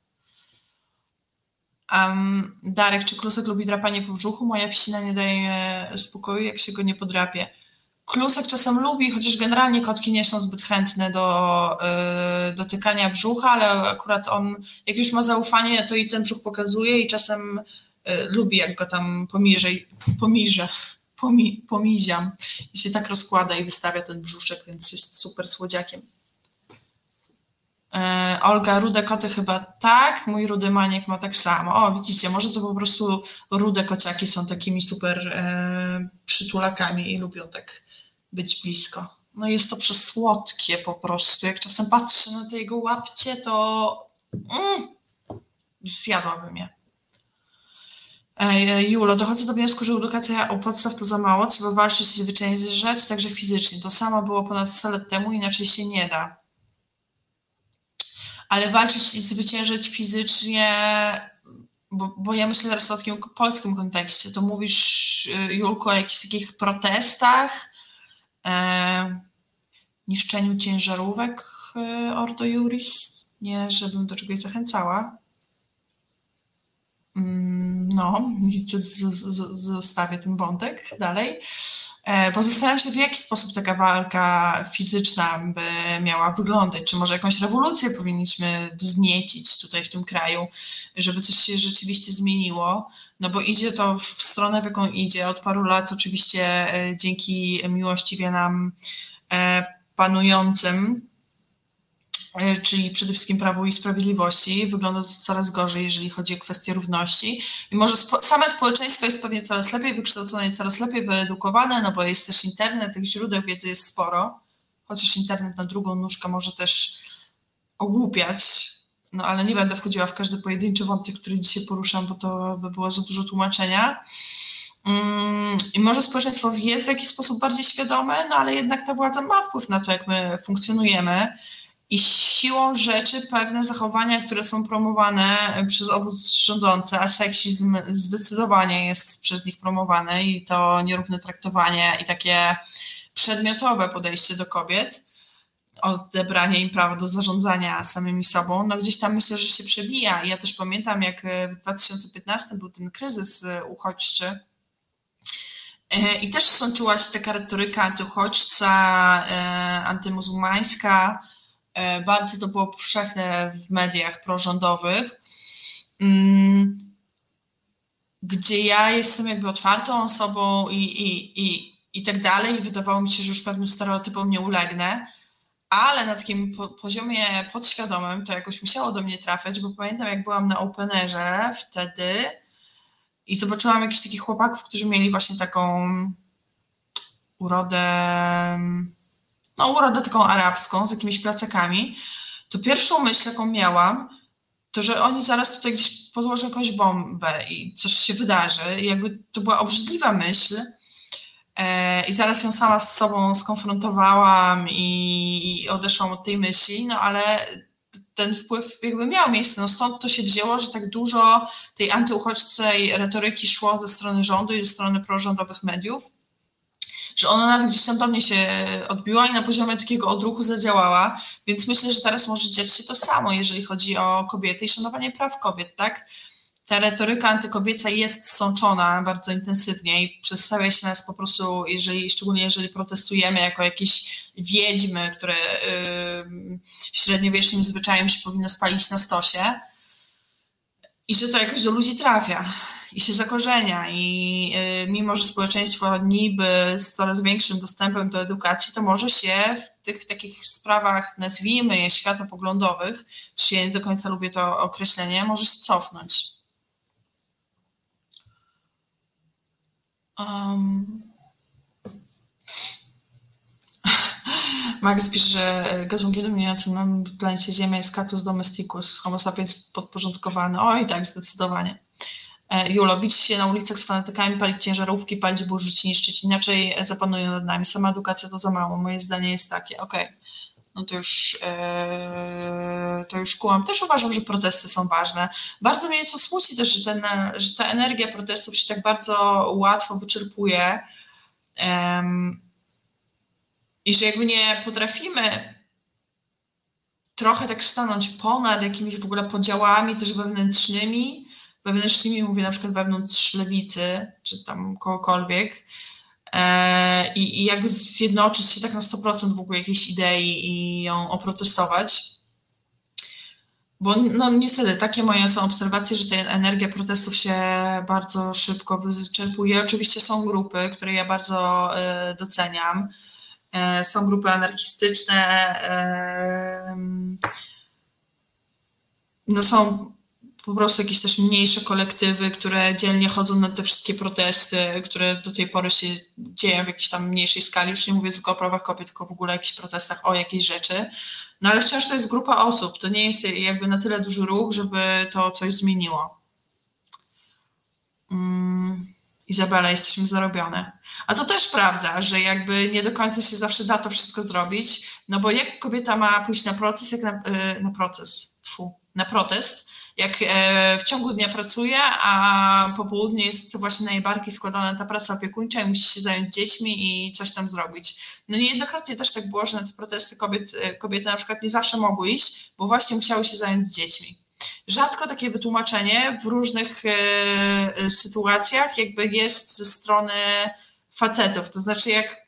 [SPEAKER 2] Um, Darek, czy klusek lubi drapanie po brzuchu? Moja psina nie daje spokoju, jak się go nie podrapie. Klusek czasem lubi, chociaż generalnie kotki nie są zbyt chętne do y, dotykania brzucha, ale akurat on, jak już ma zaufanie, to i ten brzuch pokazuje i czasem y, lubi, jak go tam pomiże, pomiże, pomi, pomiziam i się tak rozkłada i wystawia ten brzuszek, więc jest super słodziakiem. E, Olga, rude koty chyba tak, mój rudy maniek ma tak samo. O, widzicie, może to po prostu rude kociaki są takimi super e, przytulakami i lubią tak być blisko. No jest to przesłodkie po prostu. Jak czasem patrzę na te jego łapcie, to mm, zjadłabym je. E, Julo, dochodzę do wniosku, że edukacja u podstaw to za mało, trzeba walczyć i zwyciężać, także fizycznie. To samo było ponad 100 lat temu, inaczej się nie da ale walczyć i zwyciężyć fizycznie, bo, bo ja myślę teraz o takim polskim kontekście, to mówisz, y, Julko, o jakichś takich protestach, e, niszczeniu ciężarówek e, Ordo Juris, nie żebym do czegoś zachęcała. Mm, no, [LAUGHS] i tu zostawię ten wątek dalej. E, bo zastanawiam się, w jaki sposób taka walka fizyczna by miała wyglądać. Czy może jakąś rewolucję powinniśmy wzniecić tutaj w tym kraju, żeby coś się rzeczywiście zmieniło. No bo idzie to w stronę, w jaką idzie. Od paru lat oczywiście e, dzięki miłościwie nam e, panującym E, czyli przede wszystkim Prawu i Sprawiedliwości. Wygląda to coraz gorzej, jeżeli chodzi o kwestie równości. I może spo, same społeczeństwo jest pewnie coraz lepiej wykształcone i coraz lepiej wyedukowane, no bo jest też internet, tych źródeł wiedzy jest sporo, chociaż internet na drugą nóżkę może też ogłupiać, no ale nie będę wchodziła w każdy pojedynczy wątek, który dzisiaj poruszam, bo to by było za dużo tłumaczenia. Mm, I może społeczeństwo jest w jakiś sposób bardziej świadome, no ale jednak ta władza ma wpływ na to, jak my funkcjonujemy i siłą rzeczy pewne zachowania, które są promowane przez obóz rządzący, a seksizm zdecydowanie jest przez nich promowany i to nierówne traktowanie i takie przedmiotowe podejście do kobiet, odebranie im prawa do zarządzania samymi sobą, no gdzieś tam myślę, że się przebija. Ja też pamiętam, jak w 2015 był ten kryzys uchodźczy, i też sączyła się taka retoryka antyuchodźca, e, antymuzułmańska, E, bardzo to było powszechne w mediach prorządowych, mm, gdzie ja jestem jakby otwartą osobą i, i, i, i tak dalej. Wydawało mi się, że już pewnym stereotypom nie ulegnę, ale na takim poziomie podświadomym to jakoś musiało do mnie trafiać, bo pamiętam, jak byłam na Openerze wtedy i zobaczyłam jakichś takich chłopaków, którzy mieli właśnie taką urodę no, urodę taką arabską z jakimiś placakami, to pierwszą myśl, jaką miałam, to że oni zaraz tutaj gdzieś podłożą jakąś bombę i coś się wydarzy. I jakby to była obrzydliwa myśl. E, I zaraz ją sama z sobą skonfrontowałam i, i odeszłam od tej myśli, no ale ten wpływ jakby miał miejsce. No stąd to się wzięło, że tak dużo tej antyuchodźcej retoryki szło ze strony rządu i ze strony prorządowych mediów że ona nawet gdzieś tam do mnie się odbiła i na poziomie takiego odruchu zadziałała, więc myślę, że teraz może dziać się to samo, jeżeli chodzi o kobiety i szanowanie praw kobiet, tak? Ta retoryka antykobieca jest sączona bardzo intensywnie i przedstawia się nas po prostu, jeżeli, szczególnie jeżeli protestujemy jako jakieś wiedźmy, które yy, średniowiecznym zwyczajem się powinno spalić na stosie i że to jakoś do ludzi trafia i się zakorzenia i y, mimo, że społeczeństwo niby z coraz większym dostępem do edukacji, to może się w tych takich sprawach, nazwijmy je światopoglądowych, czy ja nie do końca lubię to określenie, może się cofnąć. Um. [LAUGHS] Max pisze, że gatunkiem dominującym na planecie Ziemia jest Catus domesticus, homo sapiens podporządkowany. Oj, tak, zdecydowanie. E, Julo, bić się na ulicach z fanatykami, palić ciężarówki, palić burzyć, niszczyć, inaczej zapanują nad nami. Sama edukacja to za mało. Moje zdanie jest takie, okej, okay. no to już, e, to już kułam. Też uważam, że protesty są ważne. Bardzo mnie to smuci też, że, ten, że ta energia protestów się tak bardzo łatwo wyczerpuje i że jakby nie potrafimy trochę tak stanąć ponad jakimiś w ogóle podziałami też wewnętrznymi, wewnętrznymi, mówię na przykład wewnątrz lewicy, czy tam kogokolwiek, e, i, i jakby zjednoczyć się tak na 100% w ogóle jakiejś idei i ją oprotestować. Bo no niestety takie moje są obserwacje, że ta energia protestów się bardzo szybko wyczerpuje. Oczywiście są grupy, które ja bardzo y, doceniam. Y, są grupy anarchistyczne. Y, no są po prostu jakieś też mniejsze kolektywy, które dzielnie chodzą na te wszystkie protesty, które do tej pory się dzieją w jakiejś tam mniejszej skali. Już nie mówię tylko o prawach kobiet, tylko w ogóle o jakichś protestach, o jakiejś rzeczy. No ale wciąż to jest grupa osób. To nie jest jakby na tyle duży ruch, żeby to coś zmieniło. Mm. Izabela, jesteśmy zarobione. A to też prawda, że jakby nie do końca się zawsze da to wszystko zrobić, no bo jak kobieta ma pójść na proces, jak na, y, na proces, tfu, na protest, jak e, w ciągu dnia pracuje, a po południu jest właśnie najbardziej składana ta praca opiekuńcza i musi się zająć dziećmi i coś tam zrobić. No niejednokrotnie też tak było, że na te protesty kobiet, e, kobiety na przykład nie zawsze mogły iść, bo właśnie musiały się zająć dziećmi. Rzadko takie wytłumaczenie w różnych e, sytuacjach jakby jest ze strony facetów. To znaczy, jak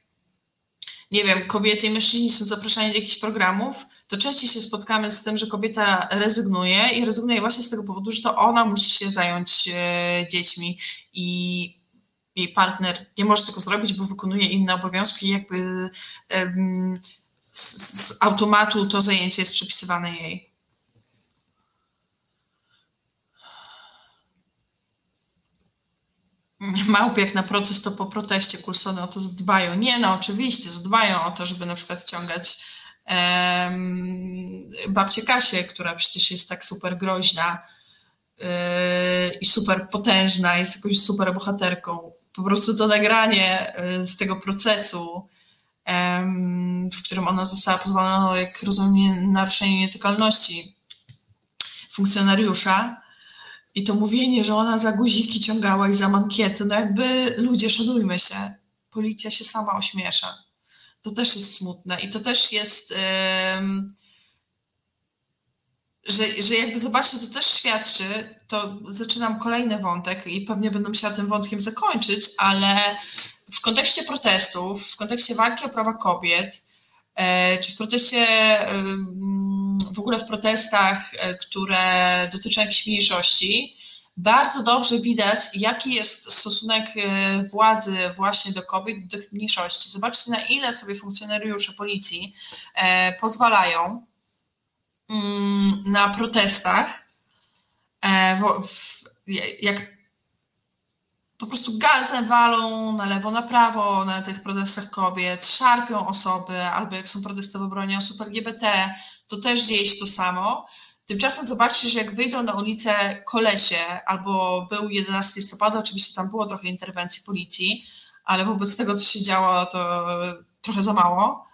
[SPEAKER 2] nie wiem, kobiety i mężczyźni są zapraszani do jakichś programów, to częściej się spotkamy z tym, że kobieta rezygnuje i rezygnuje właśnie z tego powodu, że to ona musi się zająć e, dziećmi i jej partner nie może tego zrobić, bo wykonuje inne obowiązki jakby z, automatu to zajęcie jest przypisywane jej. [LAUGHS] Małpy jak na proces, to po proteście Coulsony o to zadbają. Nie no, oczywiście, zadbają o to, żeby na przykład ściągać babcię Kasię, która przecież jest tak super groźna yy, i super potężna, jest jakąś super bohaterką. Po prostu to nagranie yy, z tego procesu, w którym ona została pozwolona, jak rozumiem, naruszenie nietykalności funkcjonariusza, i to mówienie, że ona za guziki ciągała i za mankiety, no jakby ludzie, szanujmy się, policja się sama ośmiesza. To też jest smutne i to też jest, że, że jakby zobaczcie, to też świadczy, to zaczynam kolejny wątek i pewnie będę musiała tym wątkiem zakończyć, ale w kontekście protestów, w kontekście walki o prawa kobiet, yy, czy w proteście w ogóle w protestach, e, które dotyczą jakichś mniejszości, bardzo dobrze widać, jaki jest stosunek e, władzy właśnie do kobiet, do mniejszości. Zobaczcie, na ile sobie funkcjonariusze policji e, pozwalają mm, na protestach, jak po prostu gazem walą na lewo, na prawo na tych protestach kobiet, szarpią osoby, albo jak są protesty w obronie osób LGBT, to też dzieje się to samo. Tymczasem zobaczcie, że jak wyjdą na ulicę kolesie, albo był 11 listopada, oczywiście tam było trochę interwencji policji, ale wobec tego, co się działo, to trochę za mało.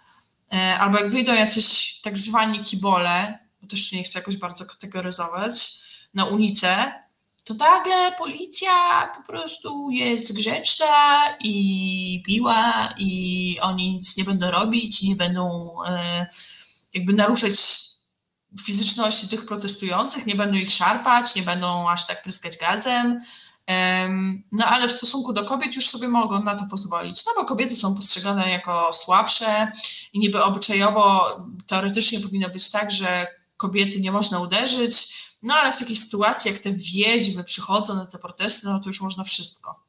[SPEAKER 2] E, albo jak wyjdą jacyś tak zwani kibole, bo też nie chcę jakoś bardzo kategoryzować, na ulicę, to nagle policja po prostu jest grzeczna i piła i oni nic nie będą robić, nie będą e, jakby naruszać fizyczności tych protestujących, nie będą ich szarpać, nie będą aż tak pryskać gazem. No ale w stosunku do kobiet już sobie mogą na to pozwolić, no bo kobiety są postrzegane jako słabsze i niby obyczajowo teoretycznie powinno być tak, że kobiety nie można uderzyć, no ale w takiej sytuacji, jak te wiedźmy przychodzą na te protesty, no to już można wszystko.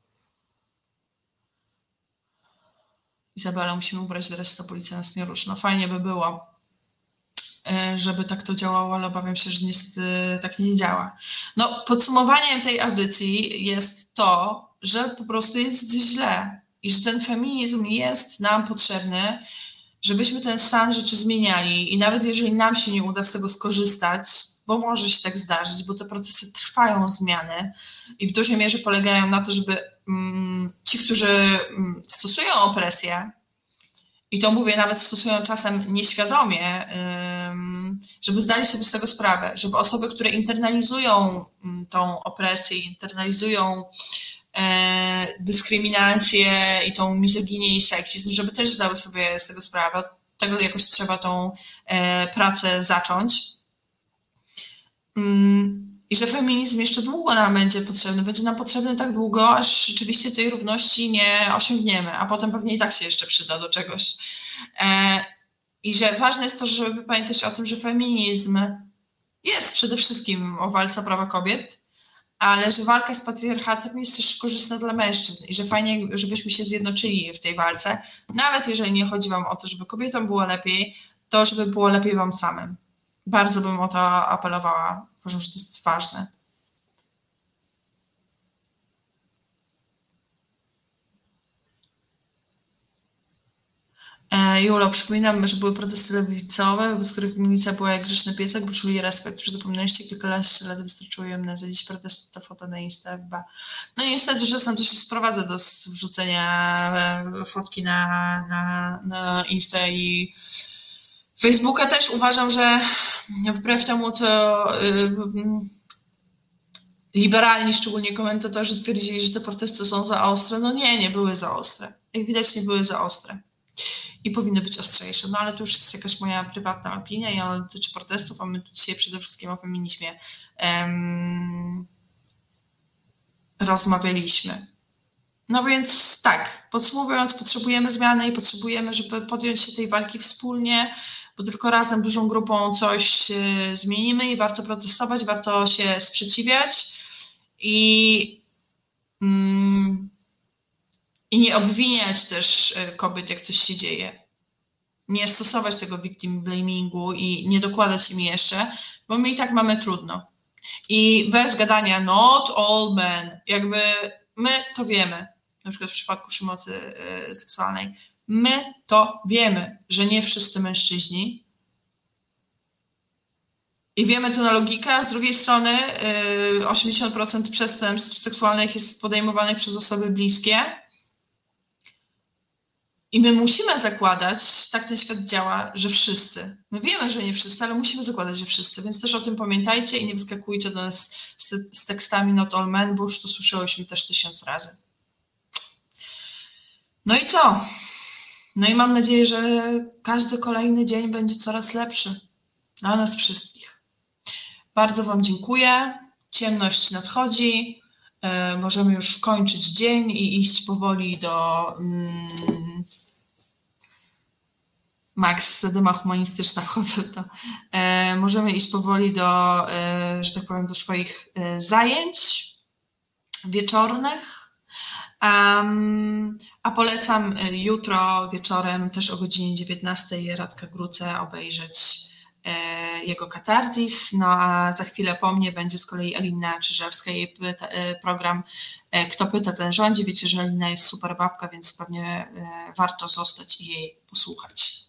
[SPEAKER 2] Izabela, musimy ubrać dres, to policja nas nie ruszy. No fajnie by było, żeby tak to działało, ale obawiam się, że niestety tak nie działa. No, podsumowaniem tej audycji jest to, że po prostu jest źle i że ten feminizm jest nam potrzebny, żebyśmy ten stan rzeczy zmieniali i nawet jeżeli nam się nie uda z tego skorzystać, bo może się tak zdarzyć, bo te procesy trwają zmiany i w dużej mierze polegają na to, żeby mm, ci, którzy mm, stosują opresję, i to mówię, nawet stosują czasem nieświadomie, żeby zdali sobie z tego sprawę, żeby osoby, które internalizują tą opresję, internalizują e, dyskryminację i tą mizoginię i seksizm, żeby też zdały sobie z tego sprawę. Tego jakoś trzeba tą e, pracę zacząć. I że feminizm jeszcze długo nam będzie potrzebny. Będzie nam potrzebny tak długo, aż rzeczywiście tej równości nie osiągniemy, a potem pewnie i tak się jeszcze przyda do czegoś. E, I że ważne jest to, żeby pamiętać o tym, że feminizm jest przede wszystkim o walce o prawa kobiet, ale że walka z patriarchatem jest też korzystna dla mężczyzn i że fajnie, żebyśmy się zjednoczyli w tej walce, nawet jeżeli nie chodzi Wam o to, żeby kobietom było lepiej, to żeby było lepiej Wam samym bardzo bym o to apelowała. Uważam, że to jest ważne. E, Julo, przypominam, że były protesty lewicowe, bez których milicja była jak grzeczny piesek, bo czuli respekt. Już zapomnieliście, kilkanaście lat wystarczyło im na dziś protesty, to foto na Insta chyba. No niestety czasem to się sprowadza do wrzucenia e, fotki na, na, na Insta i Facebooka też uważam, że wbrew temu, co y, liberalni, szczególnie komentatorzy twierdzili, że te protesty są za ostre, no nie, nie były za ostre. Jak widać, nie były za ostre i powinny być ostrzejsze. No ale to już jest jakaś moja prywatna opinia i ona dotyczy protestów, a my tu dzisiaj przede wszystkim o feminizmie rozmawialiśmy. No więc tak, podsumowując, potrzebujemy zmiany i potrzebujemy, żeby podjąć się tej walki wspólnie, bo tylko razem, dużą grupą coś y, zmienimy i warto protestować, warto się sprzeciwiać i, mm, i nie obwiniać też y, kobiet, jak coś się dzieje. Nie stosować tego victim blamingu i nie dokładać im jeszcze, bo my i tak mamy trudno. I bez gadania not all men, jakby my to wiemy, na przykład w przypadku przemocy y, seksualnej, my to wiemy, że nie wszyscy mężczyźni i wiemy tu na logikę, a z drugiej strony 80% y, przestępstw seksualnych jest podejmowanych przez osoby bliskie. I my musimy zakładać, tak ten świat działa, że wszyscy. My wiemy, że nie wszyscy, ale musimy zakładać, że wszyscy, więc też o tym pamiętajcie i nie wyskakujcie do nas z, z tekstami not all men, bo już to słyszałyśmy też tysiąc razy. No i co? No i mam nadzieję, że każdy kolejny dzień będzie coraz lepszy dla nas wszystkich. Bardzo Wam dziękuję. Ciemność nadchodzi. E, możemy już kończyć dzień i iść powoli do. Mm, Max, zadyma humanistyczna, wchodzę to. E, możemy iść powoli do, e, że tak powiem, do swoich zajęć wieczornych. Um, a polecam jutro wieczorem, też o godzinie 19 Radka Gruce obejrzeć E, jego katarzis, no a za chwilę po mnie będzie z kolei Alina Czyżewska, jej pyta, e, program e, Kto pyta, ten rządzi. Wiecie, że Alina jest super babka, więc pewnie warto zostać i jej posłuchać.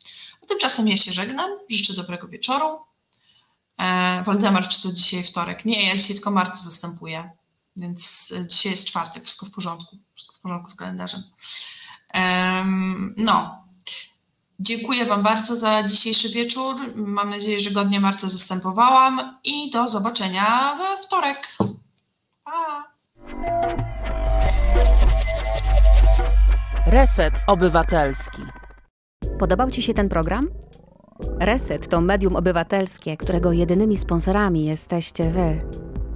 [SPEAKER 2] A tymczasem ja się żegnam, życzę dobrego wieczoru. Waldemar, czy to dzisiaj wtorek? Nie, ja dzisiaj tylko Martę zastępuję, więc dzisiaj jest czwartek, wszystko w porządku, w porządku z kalendarzem. No, Dziękuję Wam bardzo za dzisiejszy wieczór. Mam nadzieję, że godnie Martę zastępowałam i do zobaczenia we wtorek. Pa!
[SPEAKER 1] Reset Obywatelski.
[SPEAKER 4] Podobał Ci się ten program? Reset to medium obywatelskie, którego jedynymi sponsorami jesteście Wy,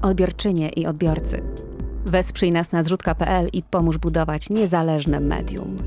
[SPEAKER 4] odbiorczynie i odbiorcy. Wesprzyj nas na zrzutka.pl i pomóż budować niezależne medium.